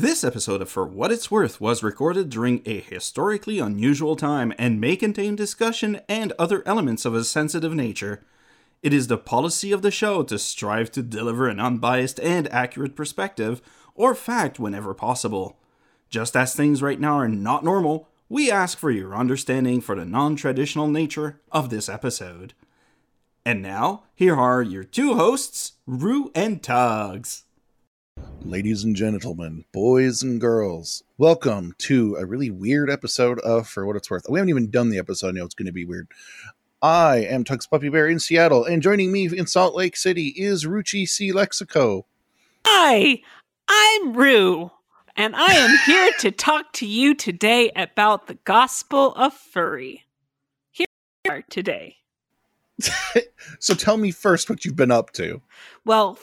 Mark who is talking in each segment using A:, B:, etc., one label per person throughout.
A: This episode of For What It's Worth was recorded during a historically unusual time and may contain discussion and other elements of a sensitive nature. It is the policy of the show to strive to deliver an unbiased and accurate perspective or fact whenever possible. Just as things right now are not normal, we ask for your understanding for the non traditional nature of this episode. And now, here are your two hosts, Rue and Tugs.
B: Ladies and gentlemen, boys and girls, welcome to a really weird episode of For What It's Worth. We haven't even done the episode, I know it's going to be weird. I am Tugs Puppy Bear in Seattle, and joining me in Salt Lake City is Ruchi C. Lexico.
C: Hi, I'm Rue, and I am here to talk to you today about the gospel of furry. Here we are today.
B: so tell me first what you've been up to.
C: Well,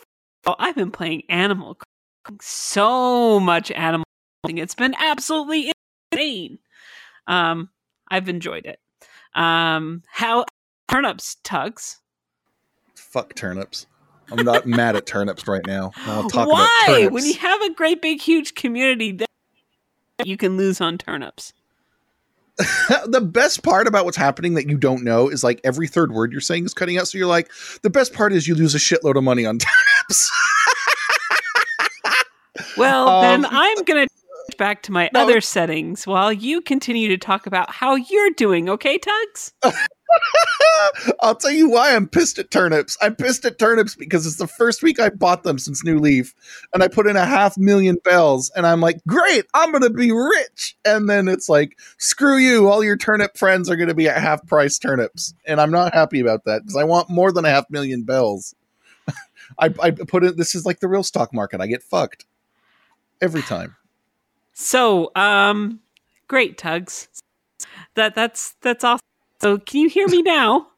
C: I've been playing Animal Crossing so much Animal. It's been absolutely insane. Um, I've enjoyed it. Um, how turnips tugs?
B: Fuck turnips. I'm not mad at turnips right now. I'll talk
C: Why?
B: about turnips.
C: When you have a great big huge community, then you can lose on turnips.
B: the best part about what's happening that you don't know is like every third word you're saying is cutting out. So you're like, the best part is you lose a shitload of money on turnips.
C: Well,
B: Um,
C: then I'm going to back to my
B: No.
C: other settings while you continue to talk about how you're doing, okay, Tugs?
B: I'll tell you why I'm pissed at turnips. I'm pissed at turnips because it's the first week I bought them since New Leaf, and I put in a half million bells, and I'm like, great, I'm gonna be rich. And then it's like, screw you, all your turnip friends are gonna be at half price turnips, and I'm not happy about that because I want more than a half million bells. I, I put it. This is like the real stock market. I get fucked every time.
C: So, um, great, Tugs. That that's that's awesome. So, can you hear me now?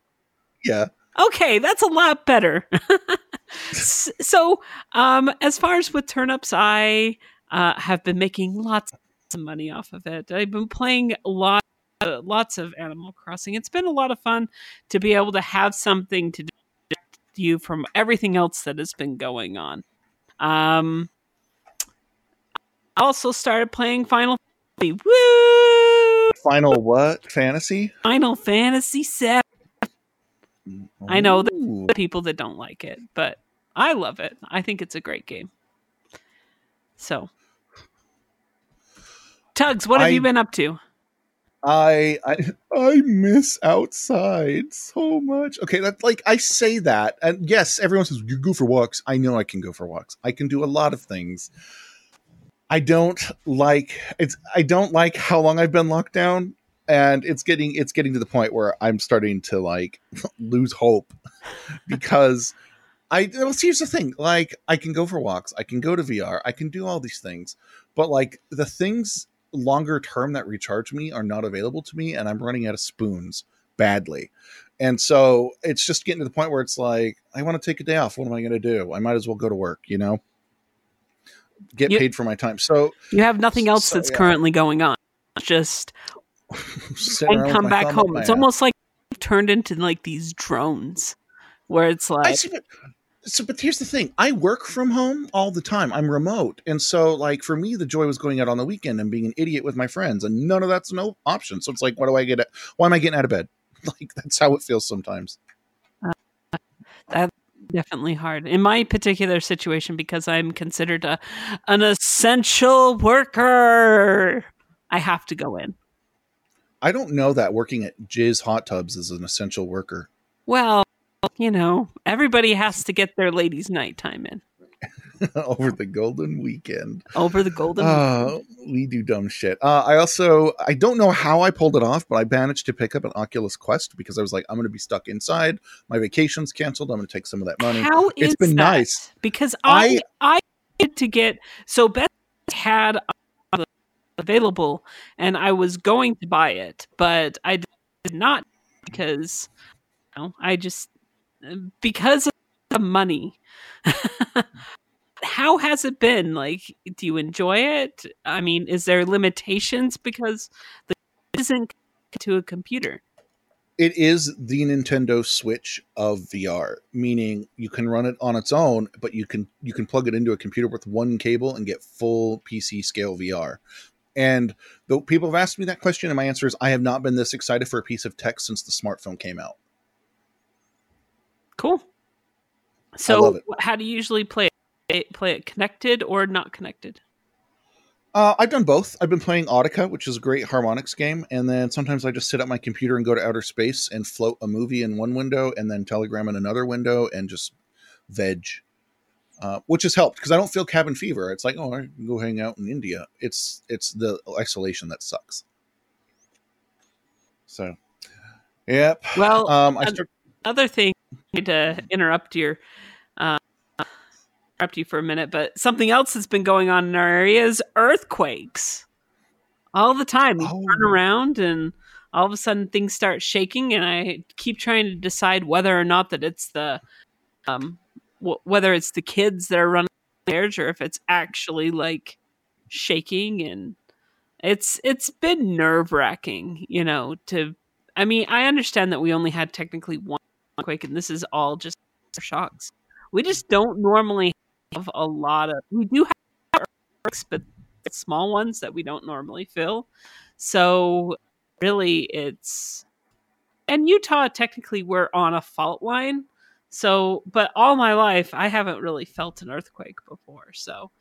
B: Yeah.
C: Okay, that's a lot better. So, um, as far as with turnips, I uh, have been making lots of money off of it. I've been playing a lot, uh, lots of Animal Crossing. It's been a lot of fun to be able to have something to do you from everything else that has been going on. Um, also started playing Final Fantasy. Woo!
B: Final what fantasy?
C: Final Fantasy VII. I know the people that don't like it, but I love it. I think it's a great game. So, Tugs, what have
B: I-
C: you been up to?
B: I, I I miss outside so much. Okay, that's like I say that, and yes, everyone says you go for walks. I know I can go for walks. I can do a lot of things. I don't like it's. I don't like how long I've been locked down, and it's getting it's getting to the point where I'm starting to like lose hope because I. Well, see, here's the thing: like I can go for walks, I can go to VR, I can do all these things, but like the things longer term that recharge me are not available to me and i'm running out of spoons badly and so it's just getting to the point where it's like i want to take a day off what am i going to do i might as well go to work you know get
C: You-
B: paid for my time so
C: You have nothing else
B: So,
C: that's
B: yeah.
C: currently going on. Just and come back home. It's almost like you've turned into like these drones, where it's like
B: see, but, so, but here's the thing: I work from home all the time. I'm remote, and so like for me, the joy was going out on the weekend and being an idiot with my friends, and none of that's no option. So it's like, what do I get? At, why am I getting out of bed? Like that's how it feels sometimes.
C: Uh, definitely hard in my particular situation because I'm considered a an essential worker. I have to go in.
B: I don't know that working at Jizz Hot Tubs is an essential worker.
C: Well, you know, everybody has to get their ladies' nighttime in
B: over the golden weekend.
C: over the golden.
B: Uh, we do dumb shit. Uh, I also I don't know how I pulled it off, but I managed to pick up an Oculus Quest because I was like, I'm going to be stuck inside. My vacation's canceled. I'm going to take some of that money.
C: How
B: it's
C: is
B: been
C: that?
B: nice.
C: because I I had to get so Beth had available and I was going to buy it, but I did not because you know, I just because of the money. How has it been? Like, do you enjoy it? I mean, is there limitations because the isn't to a computer?
B: it is the Nintendo Switch of VR, meaning you can run it on its own, but you can you can plug it into a computer with one cable and get full PC scale VR. And though people have asked me that question, and my answer is I have not been this excited for a piece of tech since the smartphone came out.
C: Cool. So, how do you usually play it? Play it connected or not connected?
B: Uh, I've done both. I've been playing Audica, which is a great Harmonix game, and then sometimes I just sit at my computer and go to outer space and float a movie in one window and then Telegram in another window and just veg, uh, which has helped because I don't feel cabin fever. It's like, oh, I can go hang out in India. It's it's the isolation that sucks. So, yep.
C: Well,
B: Um, I start,
C: other thing to interrupt your interrupt you for a minute, but something else that's been going on in our area is earthquakes. All the time, you
B: Oh.
C: turn around and all of a sudden things start shaking, and I keep trying to decide whether or not that it's the um w- whether it's the kids that are running upstairs or if it's actually like shaking and it's it's been nerve wracking, you know, to I mean, I understand that we only had technically one quake and this is all just shocks. We just don't normally have a lot of we do have earthquakes, but small ones that we don't normally feel. So really it's and Utah technically we're on a fault line. So but all my life I haven't really felt an earthquake before. So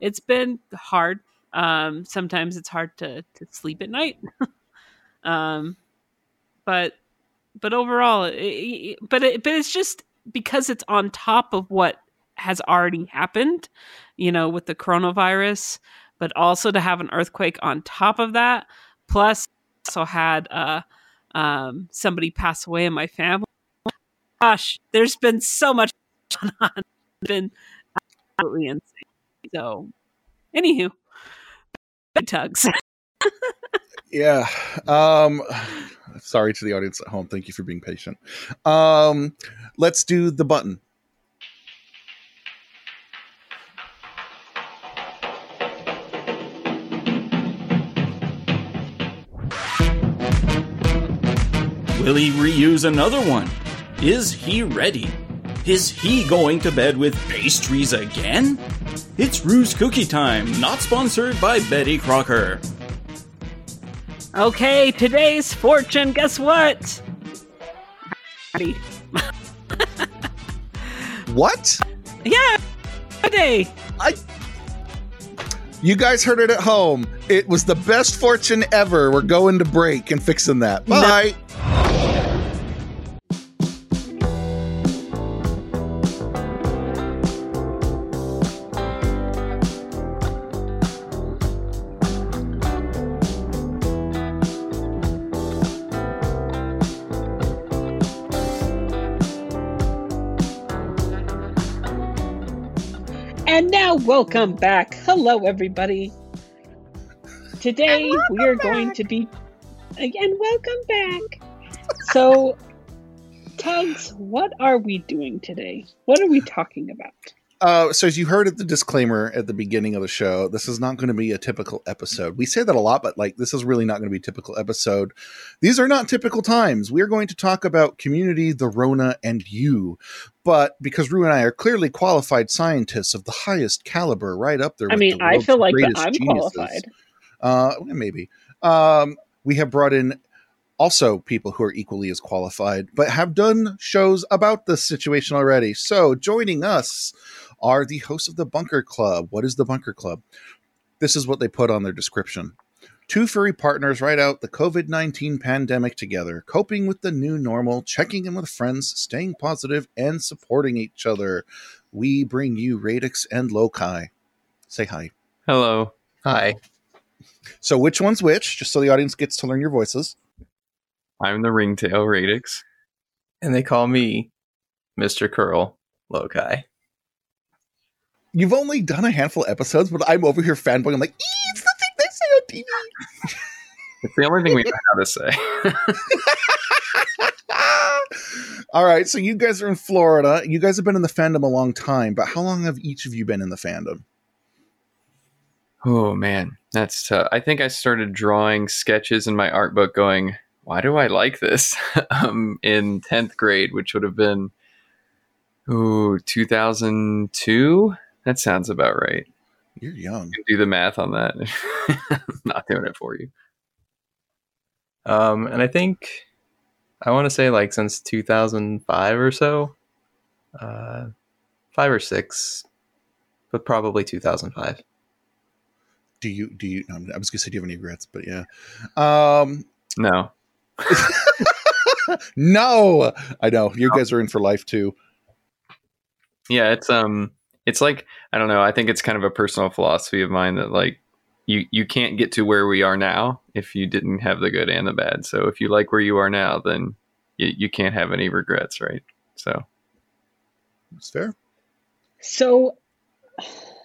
C: it's been hard. Um sometimes it's hard to to sleep at night. um but but overall it- but it, but it's just because it's on top of what has already happened you know with the coronavirus but also to have an earthquake on top of that plus also had uh um somebody pass away in my family gosh there's been so much going on it's been absolutely insane so anywho big tugs
B: yeah. Um, sorry to the audience at home. Thank you for being patient. Um, let's do the button.
A: Will he reuse another one? Is he ready? Is he going to bed with pastries again? It's Rue's Cookie Time, not sponsored by Betty Crocker.
C: Okay, today's fortune, guess what? Ready.
B: What?
C: Yeah, today.
B: You guys heard it at home. It was the best fortune ever. We're going to break and fixing that. Bye.
C: And welcome back. Hello, everybody. Today, we are going to be. Again, welcome back. So, Tugs, what are we doing today? What are we talking about?
B: Uh, so, as you heard at the disclaimer at the beginning of the show, this is not going to be a typical episode. We say that a lot, but like this is really not going to be a typical episode. These are not typical times. We are going to talk about community, the Rona, and you. But because Rue and I are clearly qualified scientists of the highest caliber, right up there.
C: I mean,
B: the
C: I feel like I'm
B: geniuses,
C: qualified.
B: Uh, maybe. Um, we have brought in also people who are equally as qualified, but have done shows about this situation already. So joining us are the hosts of the Bunker Club. What is the Bunker Club? This is what they put on their description. Two furry partners ride out the COVID 19 pandemic together, coping with the new normal, checking in with friends, staying positive, and supporting each other. We bring you Radix and Lokai. Say hi.
D: Hello. Hi.
B: So, which one's which? Just so the audience gets to learn your voices.
D: I'm the ringtail Radix. And they call me Mr. Curl Lokai.
B: You've only done a handful of episodes, but I'm over here fanboying. I'm like, it's the thing they say on TV.
D: It's the only thing we know how to say.
B: All right, so you guys are in Florida. You guys have been in the fandom a long time, but how long have each of you been in the fandom?
D: oh man, that's tough. I think I started drawing sketches in my art book going why do I like this? um, in 10th grade, which would have been, ooh, 2002? That sounds about right.
B: You're young.
D: You do the math on that. Not doing it for you.
E: Um, and I think I want to say like since 2005 or so, uh, five or six, but probably 2005.
B: Do you do you? I was gonna say, do you have any regrets? But yeah, um,
D: No.
B: no, I know you guys are in for life too.
D: Yeah, it's um it's like I don't know, I think it's kind of a personal philosophy of mine that like you you can't get to where we are now if you didn't have the good and the bad. So if you like where you are now, then you, you can't have any regrets, right? So
B: It's fair.
C: So,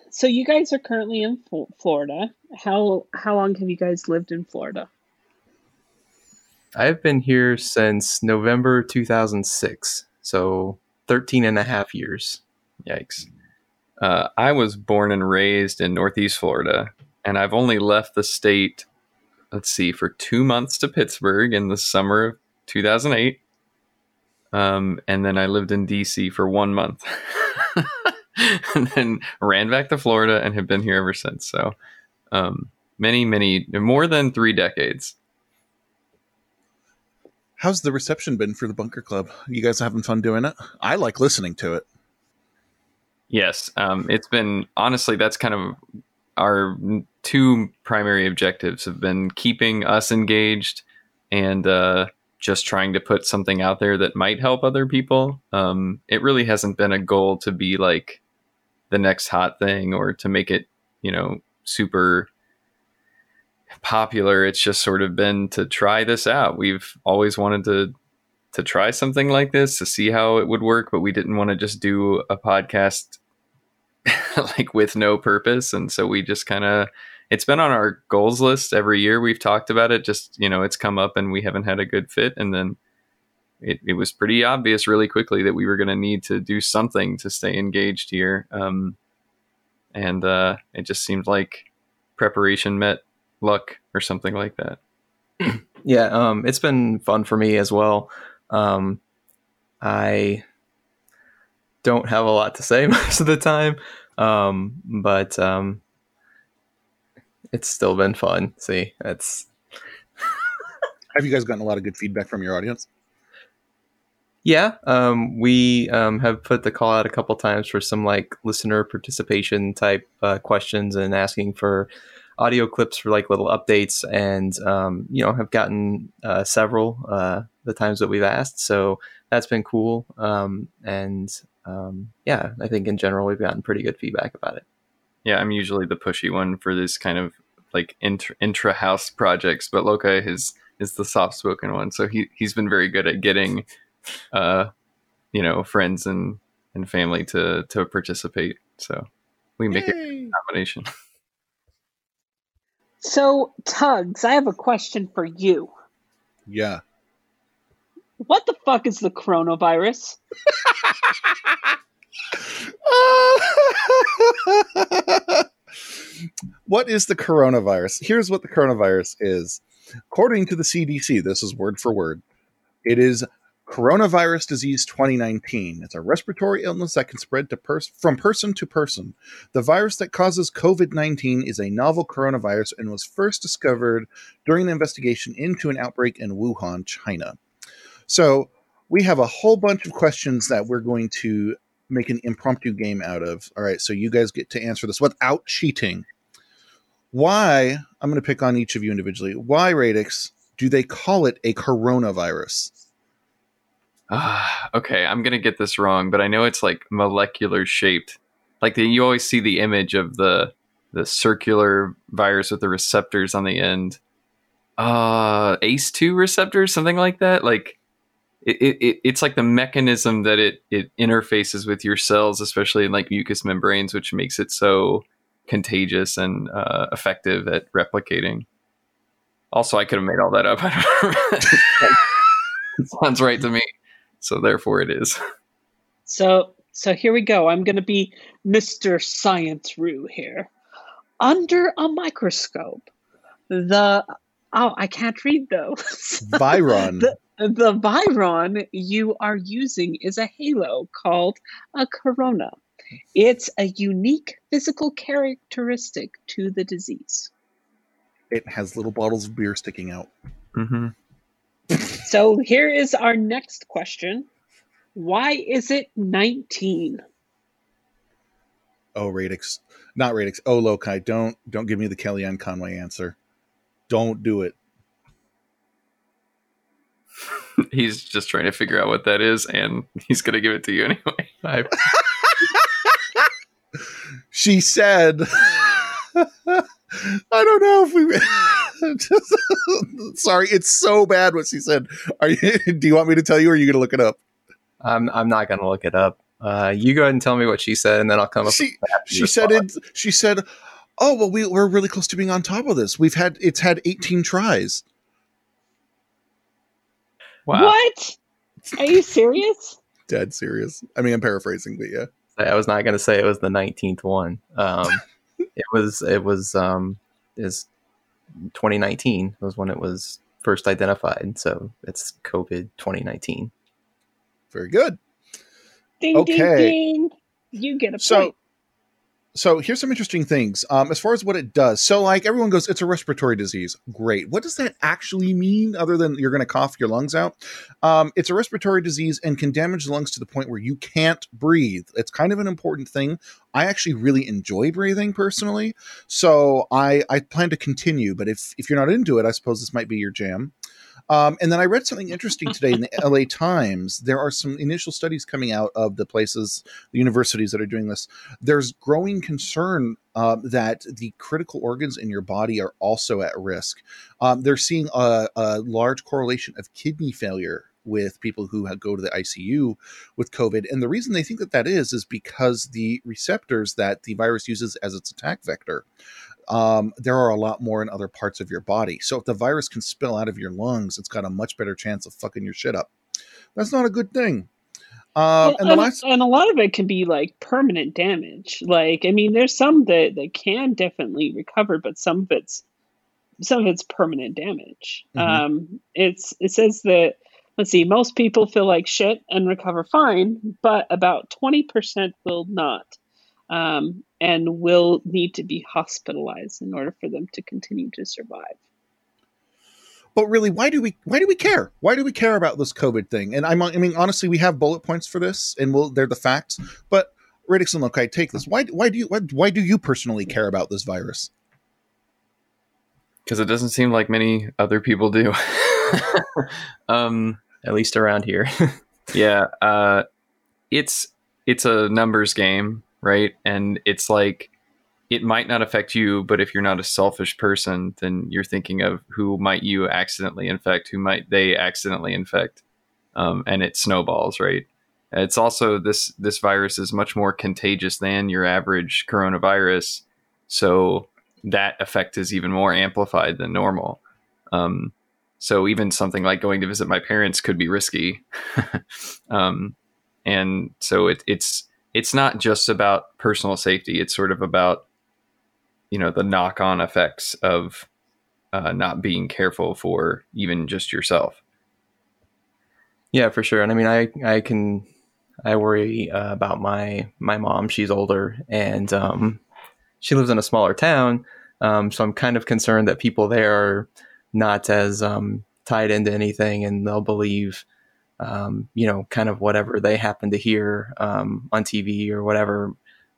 C: so you guys are currently in Florida. How how long have you guys lived in Florida?
E: I've been here since November 2006, so 13 and a half years.
D: Yikes. Uh, I was born and raised in Northeast Florida, and I've only left the state, let's see, for two months to Pittsburgh in the summer of 2008. Um, and then I lived in DC for one month. and then ran back to Florida and have been here ever since. So, um, many, many, more than three decades.
B: How's the reception been for the Bunker Club? You guys having fun doing it? I like listening to it.
D: Yes, um, it's been honestly that's kind of our two primary objectives have been keeping us engaged and uh, just trying to put something out there that might help other people. Um, it really hasn't been a goal to be like the next hot thing or to make it, you know, super popular. It's just sort of been to try this out. We've always wanted to to try something like this to see how it would work, but we didn't want to just do a podcast like with no purpose. And so we just kind of, it's been on our goals list every year. We've talked about it. Just, you know, it's come up and we haven't had a good fit. And then it, it was pretty obvious really quickly that we were going to need to do something to stay engaged here. Um, and uh, it just seemed like preparation met luck or something like that.
E: Yeah, um, it's been fun for me as well. Um, I don't have a lot to say most of the time, um, but um, it's still been fun. See, it's
B: Have you guys gotten a lot of good feedback from your audience?
E: yeah. Um, we um, have put the call out a couple times for some like listener participation type uh, questions and asking for audio clips for like little updates, and um, you know have gotten uh, several uh, the times that we've asked. So that's been cool. Um, and um, yeah, I think in general we've gotten pretty good feedback about it.
D: Yeah, I'm usually the pushy one for this kind of like intra, intra house projects, but Loka is is the soft spoken one. So he he's been very good at getting, uh, you know, friends and and family to to participate. So we make it
B: Yay.
D: a combination.
C: So, Tugs, I have a question for you.
B: Yeah.
C: What the fuck is the coronavirus?
B: what is the coronavirus? Here's what the coronavirus is. According to the CDC, this is word for word. It is coronavirus disease 2019. It's a respiratory illness that can spread pers- from person to person. The virus that causes COVID-19 is a novel coronavirus and was first discovered during an investigation into an outbreak in Wuhan, China. So, we have a whole bunch of questions that we're going to make an impromptu game out of. All right, so you guys get to answer this without cheating. Why, I'm going to pick on each of you individually. Why, Radix, do they call it a coronavirus?
D: Ah, okay, I'm gonna get this wrong, but I know it's like molecular shaped. Like the, you always see the image of the the circular virus with the receptors on the end. Uh, ACE2 receptors, something like that. Like it, it, it, it's like the mechanism that it it interfaces with your cells, especially in like mucous membranes, which makes it so contagious and uh, effective at replicating. Also, I could have made all that up. it sounds right to me, so therefore it is.
C: So, so here we go. I'm going to be Mr. Science Rue here. Under a microscope, the Oh, I can't read though.
B: Virion.
C: the, the Virion you are using is a halo called a corona. It's a unique physical characteristic to the disease.
B: it has little bottles of beer sticking out.
D: hmm
C: So here is our next question. Why is it 19?
B: Oh, Radix, not Radix. Oh, Lokai, don't don't give me the Kellyanne Conway answer. Don't do it.
D: He's just trying to figure out what that is, and he's going to give it to you anyway.
E: I,
B: She said, "I don't know if we." Sorry, it's so bad what she said. Are you? Do you want me to tell you, or are you going to look it up?
E: I'm I'm not gonna look it up. Uh, you go ahead and tell me what she said, and then I'll come up.
B: She
E: with
B: she said it. She said, "Oh well, we, we're really close to being on top of this. We've had it's had 18 tries."
D: Wow.
C: What? Are you serious?
B: Dead serious. I mean, I'm paraphrasing, but yeah.
E: I was not gonna say it was the 19th one. Um, it was it was um is 2019 was when it was first identified. So it's COVID 2019.
B: Very good.
C: Ding,
B: Okay.
C: ding, ding. You get a
B: So,
C: point.
B: So here's some interesting things. Um, as far as what it does, so like everyone goes, it's a respiratory disease. Great. What does that actually mean, other than you're going to cough your lungs out? Um, it's a respiratory disease and can damage the lungs to the point where you can't breathe. It's kind of an important thing. I actually really enjoy breathing personally, so I I plan to continue. But if if you're not into it, I suppose this might be your jam. Um, and then I read something interesting today in the LA Times. There are some initial studies coming out of the places, the universities that are doing this. There's growing concern uh, that the critical organs in your body are also at risk. Um, they're seeing a, a large correlation of kidney failure with people who go to the ICU with COVID. And the reason they think that that is, is because the receptors that the virus uses as its attack vector um, there are a lot more in other parts of your body. So if the virus can spill out of your lungs, it's got a much better chance of fucking your shit up. That's not a good thing.
C: Well,
B: and the last,
C: and a lot of it can be like permanent damage. Like, I mean, there's some that, that can definitely recover, but some of it's some of it's permanent damage.
B: Mhm.
C: Um, it's it says that let's see, most people feel like shit and recover fine, but about twenty percent will not, um, and will need to be hospitalized in order for them to continue to survive.
B: but really, why do we why do we care? Why do we care about this COVID thing? And I'm, I mean, honestly, we have bullet points for this, and we'll they're the facts. But Radix and Lokai, take this. Why why do you why, why do you personally care about this virus?
D: Because it doesn't seem like many other people do. um,
E: At least around here.
D: yeah, uh, it's it's a numbers game, right? And it's like it might not affect you, but if you're not a selfish person, then you're thinking of who might you accidentally infect, who might they accidentally infect, um, and it snowballs, right? It's also this this virus is much more contagious than your average coronavirus, so that effect is even more amplified than normal. Um, so even something like going to visit my parents could be risky, um, and so it, it's it's not just about personal safety. It's sort of about you know the knock on effects of uh, not being careful for even just yourself.
E: Yeah, for sure. And I mean, I I can I worry uh, about my my mom. She's older and um, she lives in a smaller town, um, so I'm kind of concerned that people there are not as um, tied into anything, and they'll believe. Um, you know, kind of whatever they happen to hear um, on TV or whatever.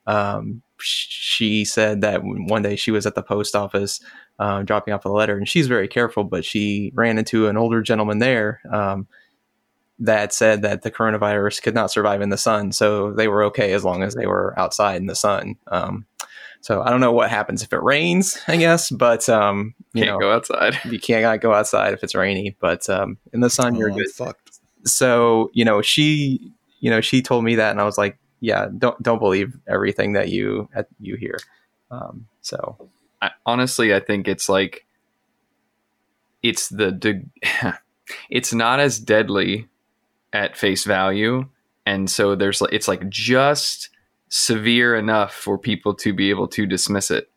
E: Um, she said that one day she was at the post office uh, dropping off a letter, and she's very careful, but she ran into an older gentleman there um, that said that the coronavirus could not survive in the sun, so they were okay as long as they were outside in the sun. Um, so I don't know what happens if it rains, I guess, but um, you
D: Can't
E: know,
D: go outside.
E: you can't go outside if it's rainy, but um, in the sun you're
B: Oh,
E: good.
B: fucked.
E: So you know, she, you know, she told me that, and I was like, yeah, don't don't believe everything that you you hear. Um, so
D: I, honestly, I think it's like it's the de- it's not as deadly at face value, and so there's it's like just severe enough for people to be able to dismiss it.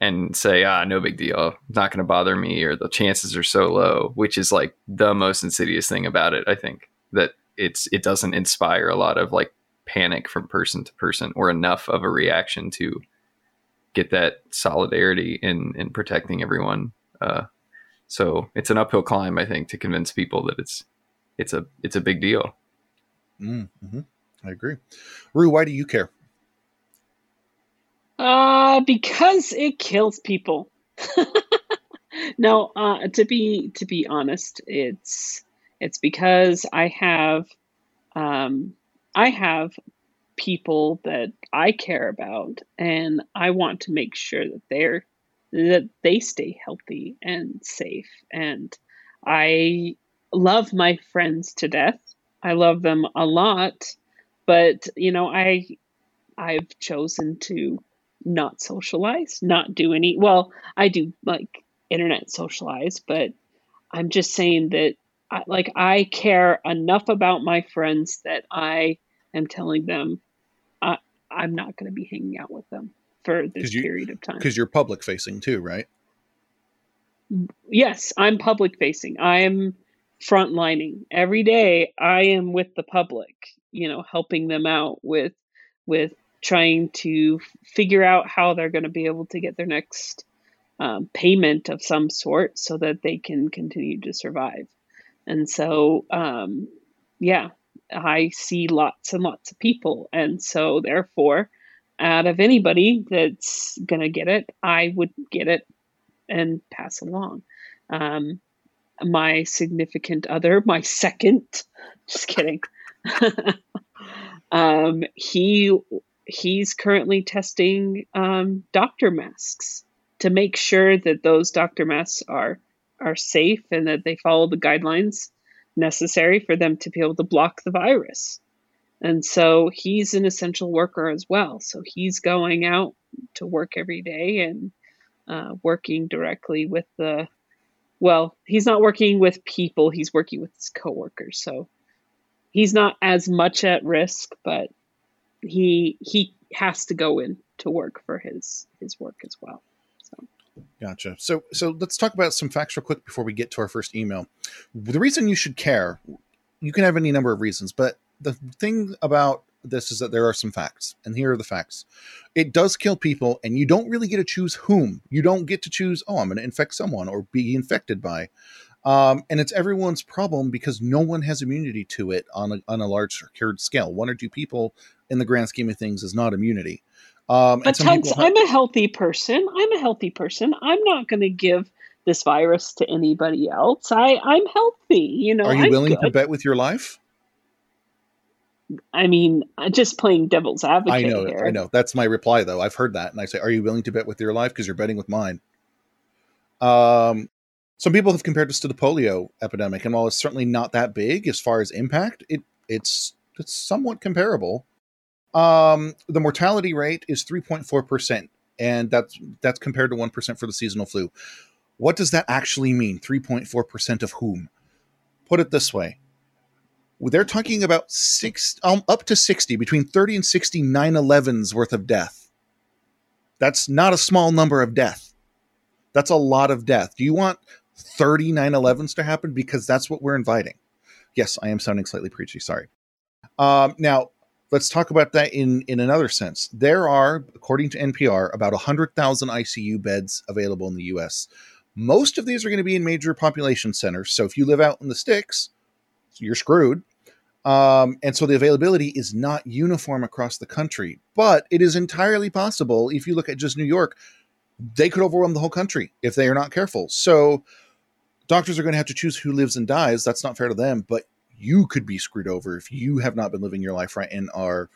D: And say, ah, no big deal, not going to bother me, or the chances are so low, which is like the most insidious thing about it. I think that it's it doesn't inspire a lot of like panic from person to person or enough of a reaction to get that solidarity in in protecting everyone. Uh, so it's an uphill climb, I think, to convince people that it's it's a it's a big deal.
B: Mm-hmm. I agree. Rue, why do you care?
C: Uh, because it kills people. no, uh, to be to be honest, it's it's because I have um, I have people that I care about, and I want to make sure that they're that they stay healthy and safe. And I love my friends to death. I love them a lot, but you know, I I've chosen to not socialize, not do any. Well, I do like internet socialize, but I'm just saying that I, like I care enough about my friends that I am telling them I, I'm not going to be hanging out with them for this
B: you,
C: period of time.
B: Because you're public facing too, right?
C: Yes, I'm public facing. I'm frontlining every day. I am with the public, you know, helping them out with with trying to figure out how they're going to be able to get their next um, payment of some sort so that they can continue to survive. And so, um, yeah, I see lots and lots of people. And so, therefore, out of anybody that's going to get it, I would get it and pass along. Um, my significant other, my second, just kidding. um, he he's currently testing um, doctor masks to make sure that those doctor masks are are safe and that they follow the guidelines necessary for them to be able to block the virus. And so he's an essential worker as well. So he's going out to work every day and uh, working directly with the, well, he's not working with people, he's working with his coworkers. So he's not as much at risk, but he he has to go in to work for his his work as well.
B: Gotcha. So so let's talk about some facts real quick before we get to our first email. The reason you should care, you can have any number of reasons, but the thing about this is that there are some facts, and here are the facts. It does kill people, and you don't really get to choose whom. You don't get to choose, oh, I'm going to infect someone or be infected by. Um, and it's everyone's problem because no one has immunity to it on a, on a large secured scale. One or two people in the grand scheme of things is not immunity.
C: Um, but Tugs, have- I'm a healthy person. I'm a healthy person. I'm not going to give this virus to anybody else. I I'm healthy. You know.
B: Are you
C: I'm
B: willing
C: good.
B: to bet with your life?
C: I mean, just playing devil's advocate.
B: I know.
C: Here.
B: I know. That's my reply, though. I've heard that, and I say, "Are you willing to bet with your life? Because you're betting with mine." Um, some people have compared this to the polio epidemic, and while it's certainly not that big as far as impact, it it's it's somewhat comparable. Um, the mortality rate is 3.4%, and that's that's compared to 1% for the seasonal flu. What does that actually mean? 3.4% of whom? Put it this way. They're talking about six um, up to 60, between 30 and 60 9/11s worth of death. That's not a small number of death. That's a lot of death. Do you want 30 9/11s to happen because that's what we're inviting? Yes, I am sounding slightly preachy, sorry. Um, now, let's talk about that in in another sense. There are, according to NPR, about 100,000 ICU beds available in the US. Most of these are going to be in major population centers. So if you live out in the sticks, you're screwed. Um, and so the availability is not uniform across the country, but it is entirely possible. If you look at just New York, they could overwhelm the whole country if they are not careful. So doctors are going to have to choose who lives and dies. That's not fair to them, but you could be screwed over if you have not been living your life right and are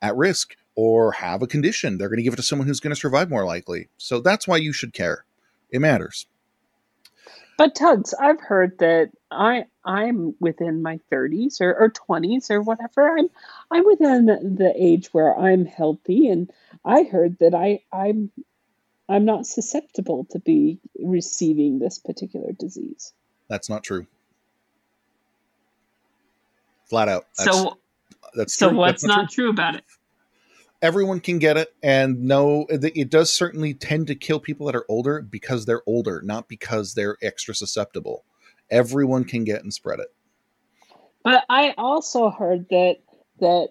B: at risk or have a condition. They're going to give it to someone who's going to survive more likely. So that's why you should care. It matters.
C: But Tugs, I've heard that I I'm within my 30s or, or 20s or whatever. I'm I'm within the age where I'm healthy, and I heard that I I'm I'm not susceptible to be receiving this particular disease.
B: That's not true flat out. That's,
C: so, that's so true. what's that's not, not true. true. about it?
B: everyone can get it and no it it does certainly tend to kill people that are older because they're older not because they're extra susceptible everyone can get and spread it
C: But I also heard that that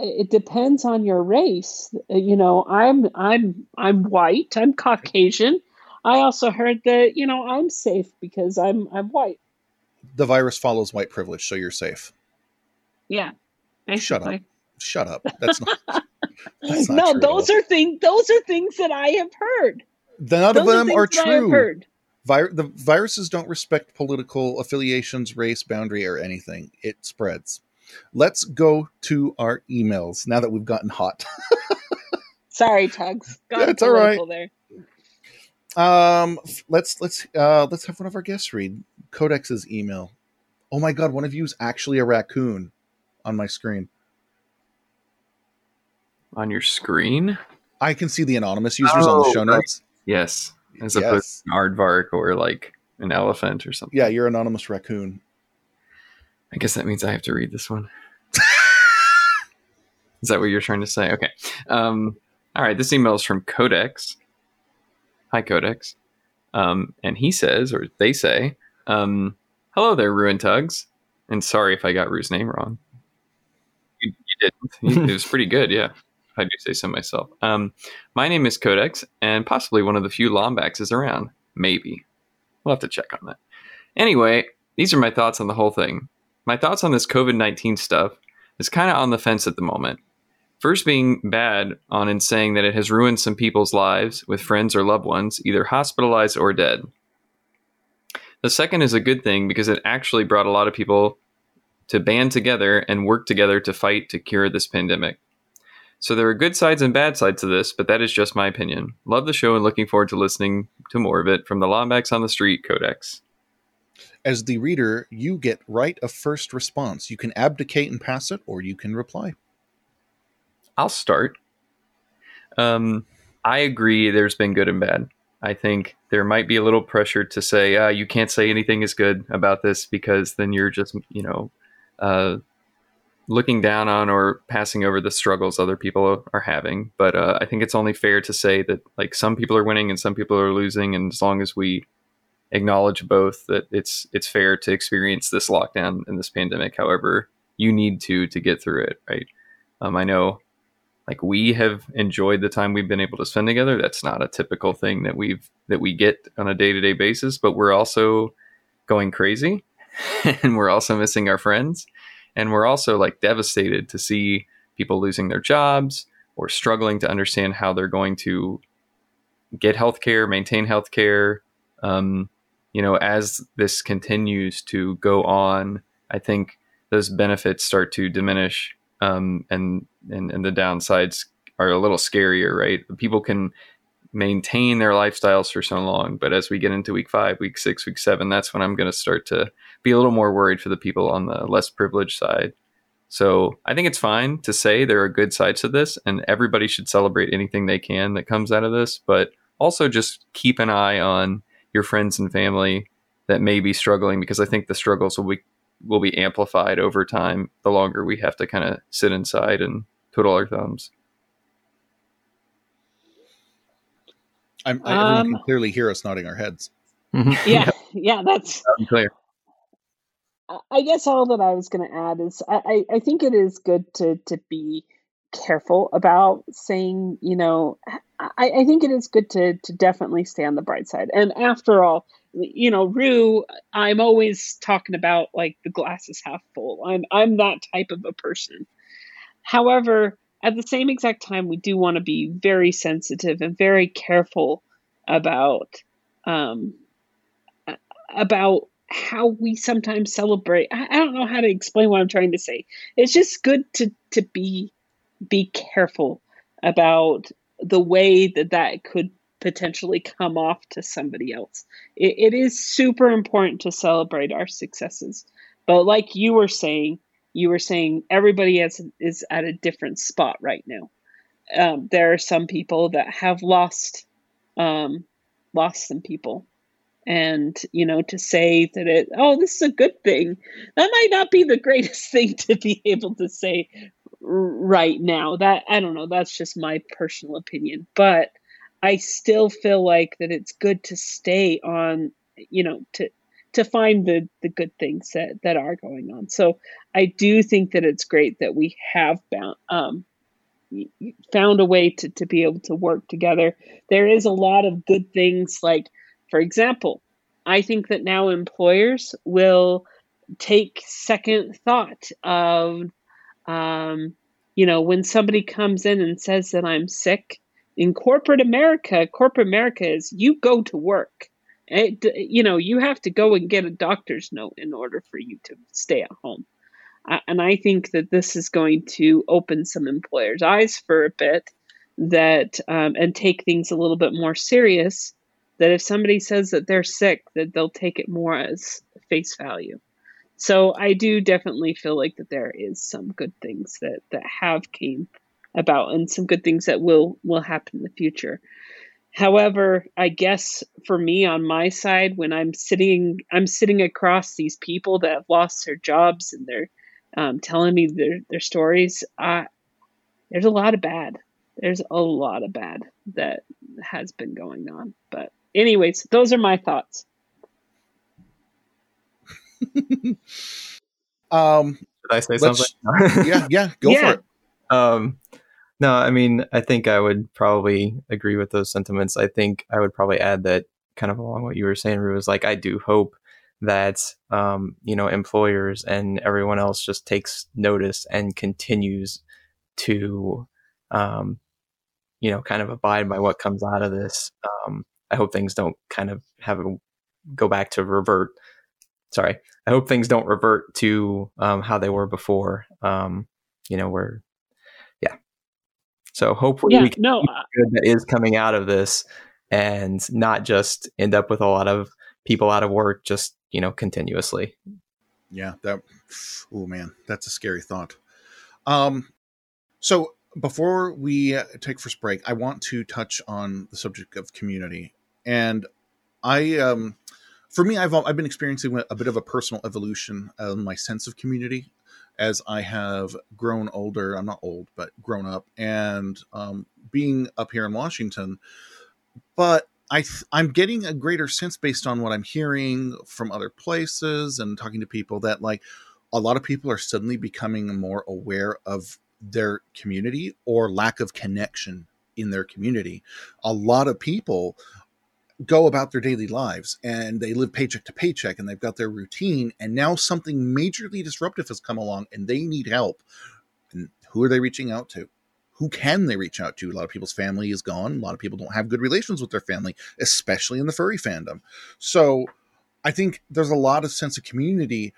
C: it depends on your race. You know, I'm I'm I'm white. I'm Caucasian. I also heard that you know I'm safe because I'm I'm white.
B: the virus follows white privilege so you're safe
C: Yeah.
B: Shut up. shut up that's not that's not
C: no, those are things. Those are things that I have heard.
B: none
C: those
B: of them are
C: have
B: true the viruses don't respect political affiliations, race, boundary, or anything. It spreads. Let's go to our emails now that we've gotten hot.
C: Sorry, Tugs. Got
B: That's all right.
C: There.
B: Um, let's let's uh let's have one of our guests read Codex's email. Oh my god, one of you is actually a raccoon on my screen.
D: On your screen?
B: I can see the anonymous users on the
D: Oh,
B: show
D: right.
B: notes.
D: Yes. As
B: Yes.
D: opposed to an aardvark or like an elephant or something.
B: Yeah, you're anonymous raccoon.
D: I guess that means I have to read this one. is that what you're trying to say? Okay. Um, all right. This email is from Codex. Hi, Codex. Um, and he says, or they say, um, "Hello there, Ruin Tugs." And sorry if I got Rue's name wrong. Didn't. it was pretty good, yeah. I do say so myself. Um, my name is Codex, and possibly one of the few Lombaxes around. Maybe. We'll have to check on that. Anyway, these are my thoughts on the whole thing. My thoughts on this COVID 19 stuff is kind of on the fence at the moment. First, being bad on in saying that it has ruined some people's lives with friends or loved ones, either hospitalized or dead. The second is a good thing because it actually brought a lot of people to band together and work together to fight to cure this pandemic. So there are good sides and bad sides to this, but that is just my opinion. Love the show and looking forward to listening to more of it from the Lombax on the Street Codex.
B: As the reader, you get right of first response. You can abdicate and pass it, or you can reply.
D: I'll start. Um, I agree. There's been good and bad. I think there might be a little pressure to say uh, you can't say anything is good about this because then you're just you know uh, looking down on or passing over the struggles other people are having. But uh, I think it's only fair to say that like some people are winning and some people are losing, and as long as we acknowledge both, that it's it's fair to experience this lockdown and this pandemic, however you need to to get through it. Right. Um, I know like we have enjoyed the time we've been able to spend together that's not a typical thing that we've that we get on a day-to-day basis but we're also going crazy and we're also missing our friends and we're also like devastated to see people losing their jobs or struggling to understand how they're going to get healthcare maintain healthcare um, you know as this continues to go on i think those benefits start to diminish um, and, and and the downsides are a little scarier, right? People can maintain their lifestyles for so long, but as we get into week five, week six, week seven, that's when I'm going to start to be a little more worried for the people on the less privileged side. So I think it's fine to say there are good sides to this, and everybody should celebrate anything they can that comes out of this, but also just keep an eye on your friends and family that may be struggling because I think the struggles will be will be amplified over time the longer we have to kind of sit inside and twiddle our thumbs.
B: I'm, I, everyone
C: Um,
B: can clearly hear us nodding our heads.
C: Yeah, yeah, that's.
D: Clear.
C: I- I guess all that I was going to add is I, I, I think it is good to to be careful about saying you know I, I think it is good to to definitely stay on the bright side and after all you know Rue I'm always talking about like the glass is half full I'm I'm that type of a person however at the same exact time we do want to be very sensitive and very careful about um about how we sometimes celebrate. I, I don't know how to explain what I'm trying to say. It's just good to to be be careful about the way that that could potentially come off to somebody else. It, it is super important to celebrate our successes, but like you were saying, you were saying everybody has, is at a different spot right now. Um, there are some people that have lost um, lost some people and you know to say that it oh this is a good thing that might not be the greatest thing to be able to say right now. That I don't know. That's just my personal opinion, but I still feel like that it's good to stay on. You know, to to find the the good things that that are going on. So I do think that it's great that we have bound, um, found a way to to be able to work together. There is a lot of good things, like for example, I think that now employers will take second thought of um, you know when somebody comes in and says that i'm sick in corporate america corporate america is you go to work it, you know you have to go and get a doctor's note in order for you to stay at home uh, and i think that this is going to open some employers eyes for a bit that um, and take things a little bit more serious that if somebody says that they're sick that they'll take it more as face value so I do definitely feel like that there is some good things that that have came about and some good things that will will happen in the future. However, I guess for me on my side, when I'm sitting, I'm sitting across these people that have lost their jobs and they're um, telling me their their stories. Uh, there's a lot of bad. There's a lot of bad that has been going on. But anyways, those are my thoughts.
B: um,
E: Did I say something?
B: yeah, yeah, go yeah. for it.
E: Um, no, I mean, I think I would probably agree with those sentiments. I think I would probably add that kind of along what you were saying, Rue, was like, I do hope that, um, you know, employers and everyone else just takes notice and continues to, um, you know, kind of abide by what comes out of this. Um, I hope things don't kind of have a go back to revert sorry, I hope things don't revert to um, how they were before. Um, you know, where. So hopefully yeah, we can no, good that is coming out of this, and not just end up with a lot of people out of work just you know continuously.
B: Yeah, that. Oh man, that's a scary thought. Um, so before we uh, take first break, I want to touch on the subject of community, and I um for me, I've I've been experiencing a bit of a personal evolution in my sense of community as I have grown older. I'm not old, but grown up, and um, being up here in Washington. But I th- I'm getting a greater sense based on what I'm hearing from other places and talking to people that like a lot of people are suddenly becoming more aware of their community or lack of connection in their community. A lot of people go about their daily lives and they live paycheck to paycheck and they've got their routine and now something majorly disruptive has come along and they need help. And who are they reaching out to? Who can they reach out to? A lot of people's family is gone. A lot of people don't have good relations with their family especially in the furry fandom. So i think there's a lot of sense of community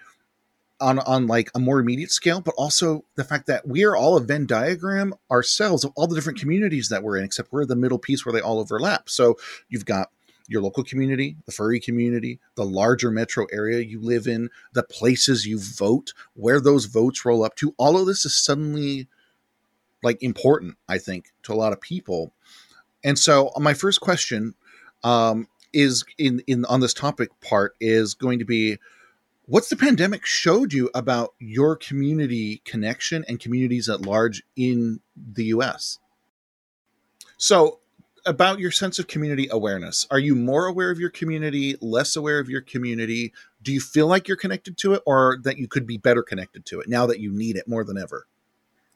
B: on on like a more immediate scale but also the fact that we are all a venn diagram ourselves of all the different communities that we're in except we're the middle piece where they all overlap. So you've got your local community, the furry community, the larger metro area you live in, the places you vote, where those votes roll up to. All of this is suddenly like important, I think, to a lot of people. And so my first question um, is in in on this topic part is going to be what's the pandemic showed you about your community connection and communities at large in the US? So about your sense of community awareness. Are you more aware of your community, less aware of your community? Do you feel like you're connected to it or that you could be better connected to it now that you need it more than ever?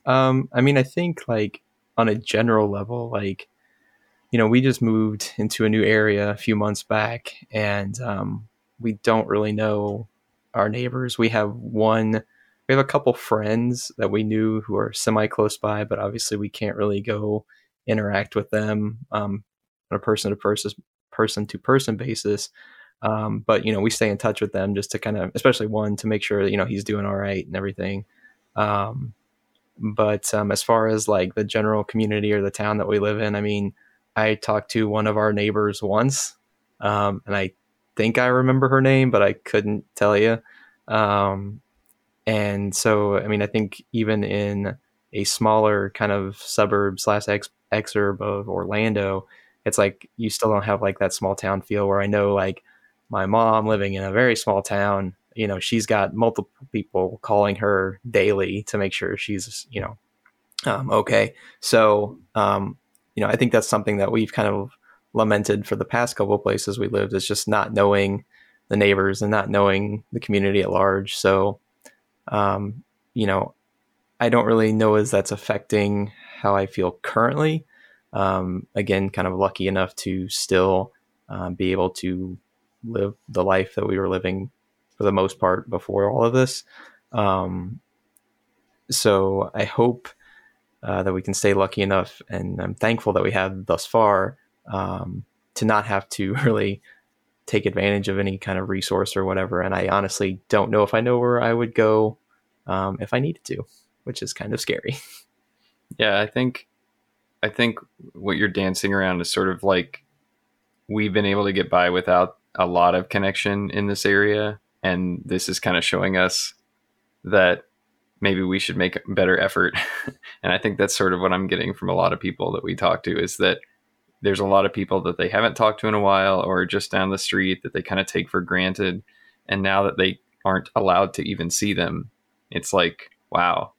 E: Um, I mean, I think like on a general level, like, you know, we just moved into a new area a few months back and um, we don't really know our neighbors. We have one, we have a couple friends that we knew who are semi close by, but obviously we can't really go interact with them um, on a person to person person to person basis. Um, but you know, we stay in touch with them just to kind of, especially one to make sure that you know he's doing all right and everything. Um, but um, as far as like the general community or the town that we live in, I mean, I talked to one of our neighbors once, um, and I think I remember her name, but I couldn't tell you. Um, and so, I mean, I think even in a smaller kind of suburb slash exurb of Orlando, it's like you still don't have like that small town feel where I know like my mom living in a very small town, you know, she's got multiple people calling her daily to make sure she's, you know, um, okay. So, um, you know, I think that's something that we've kind of lamented for the past couple places we lived is just not knowing the neighbors and not knowing the community at large. So, um, you know, I don't really know as that's affecting how I feel currently. Um, again, kind of lucky enough to still um, be able to live the life that we were living for the most part before all of this. Um, so I hope uh, that we can stay lucky enough, and I'm thankful that we have thus far um, to not have to really take advantage of any kind of resource or whatever. And I honestly don't know if I know where I would go um, if I needed to, which is kind of scary.
D: Yeah, I think I think what you're dancing around is sort of like we've been able to get by without a lot of connection in this area, and this is kind of showing us that maybe we should make a better effort. and I think that's sort of what I'm getting from a lot of people that we talk to is that there's a lot of people that they haven't talked to in a while or just down the street that they kind of take for granted. And now that they aren't allowed to even see them, it's like, wow,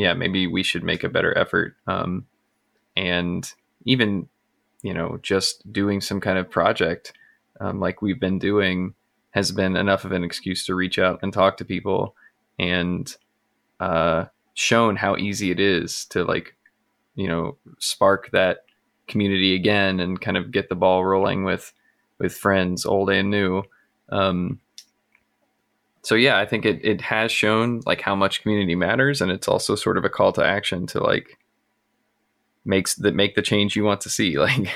D: yeah, maybe we should make a better effort. Um, and even, you know, just doing some kind of project um, like we've been doing has been enough of an excuse to reach out and talk to people and uh, shown how easy it is to like, you know, spark that community again and kind of get the ball rolling with with friends, old and new. Um, so yeah, I think it it has shown like how much community matters, and it's also sort of a call to action to like makes that make the change you want to see like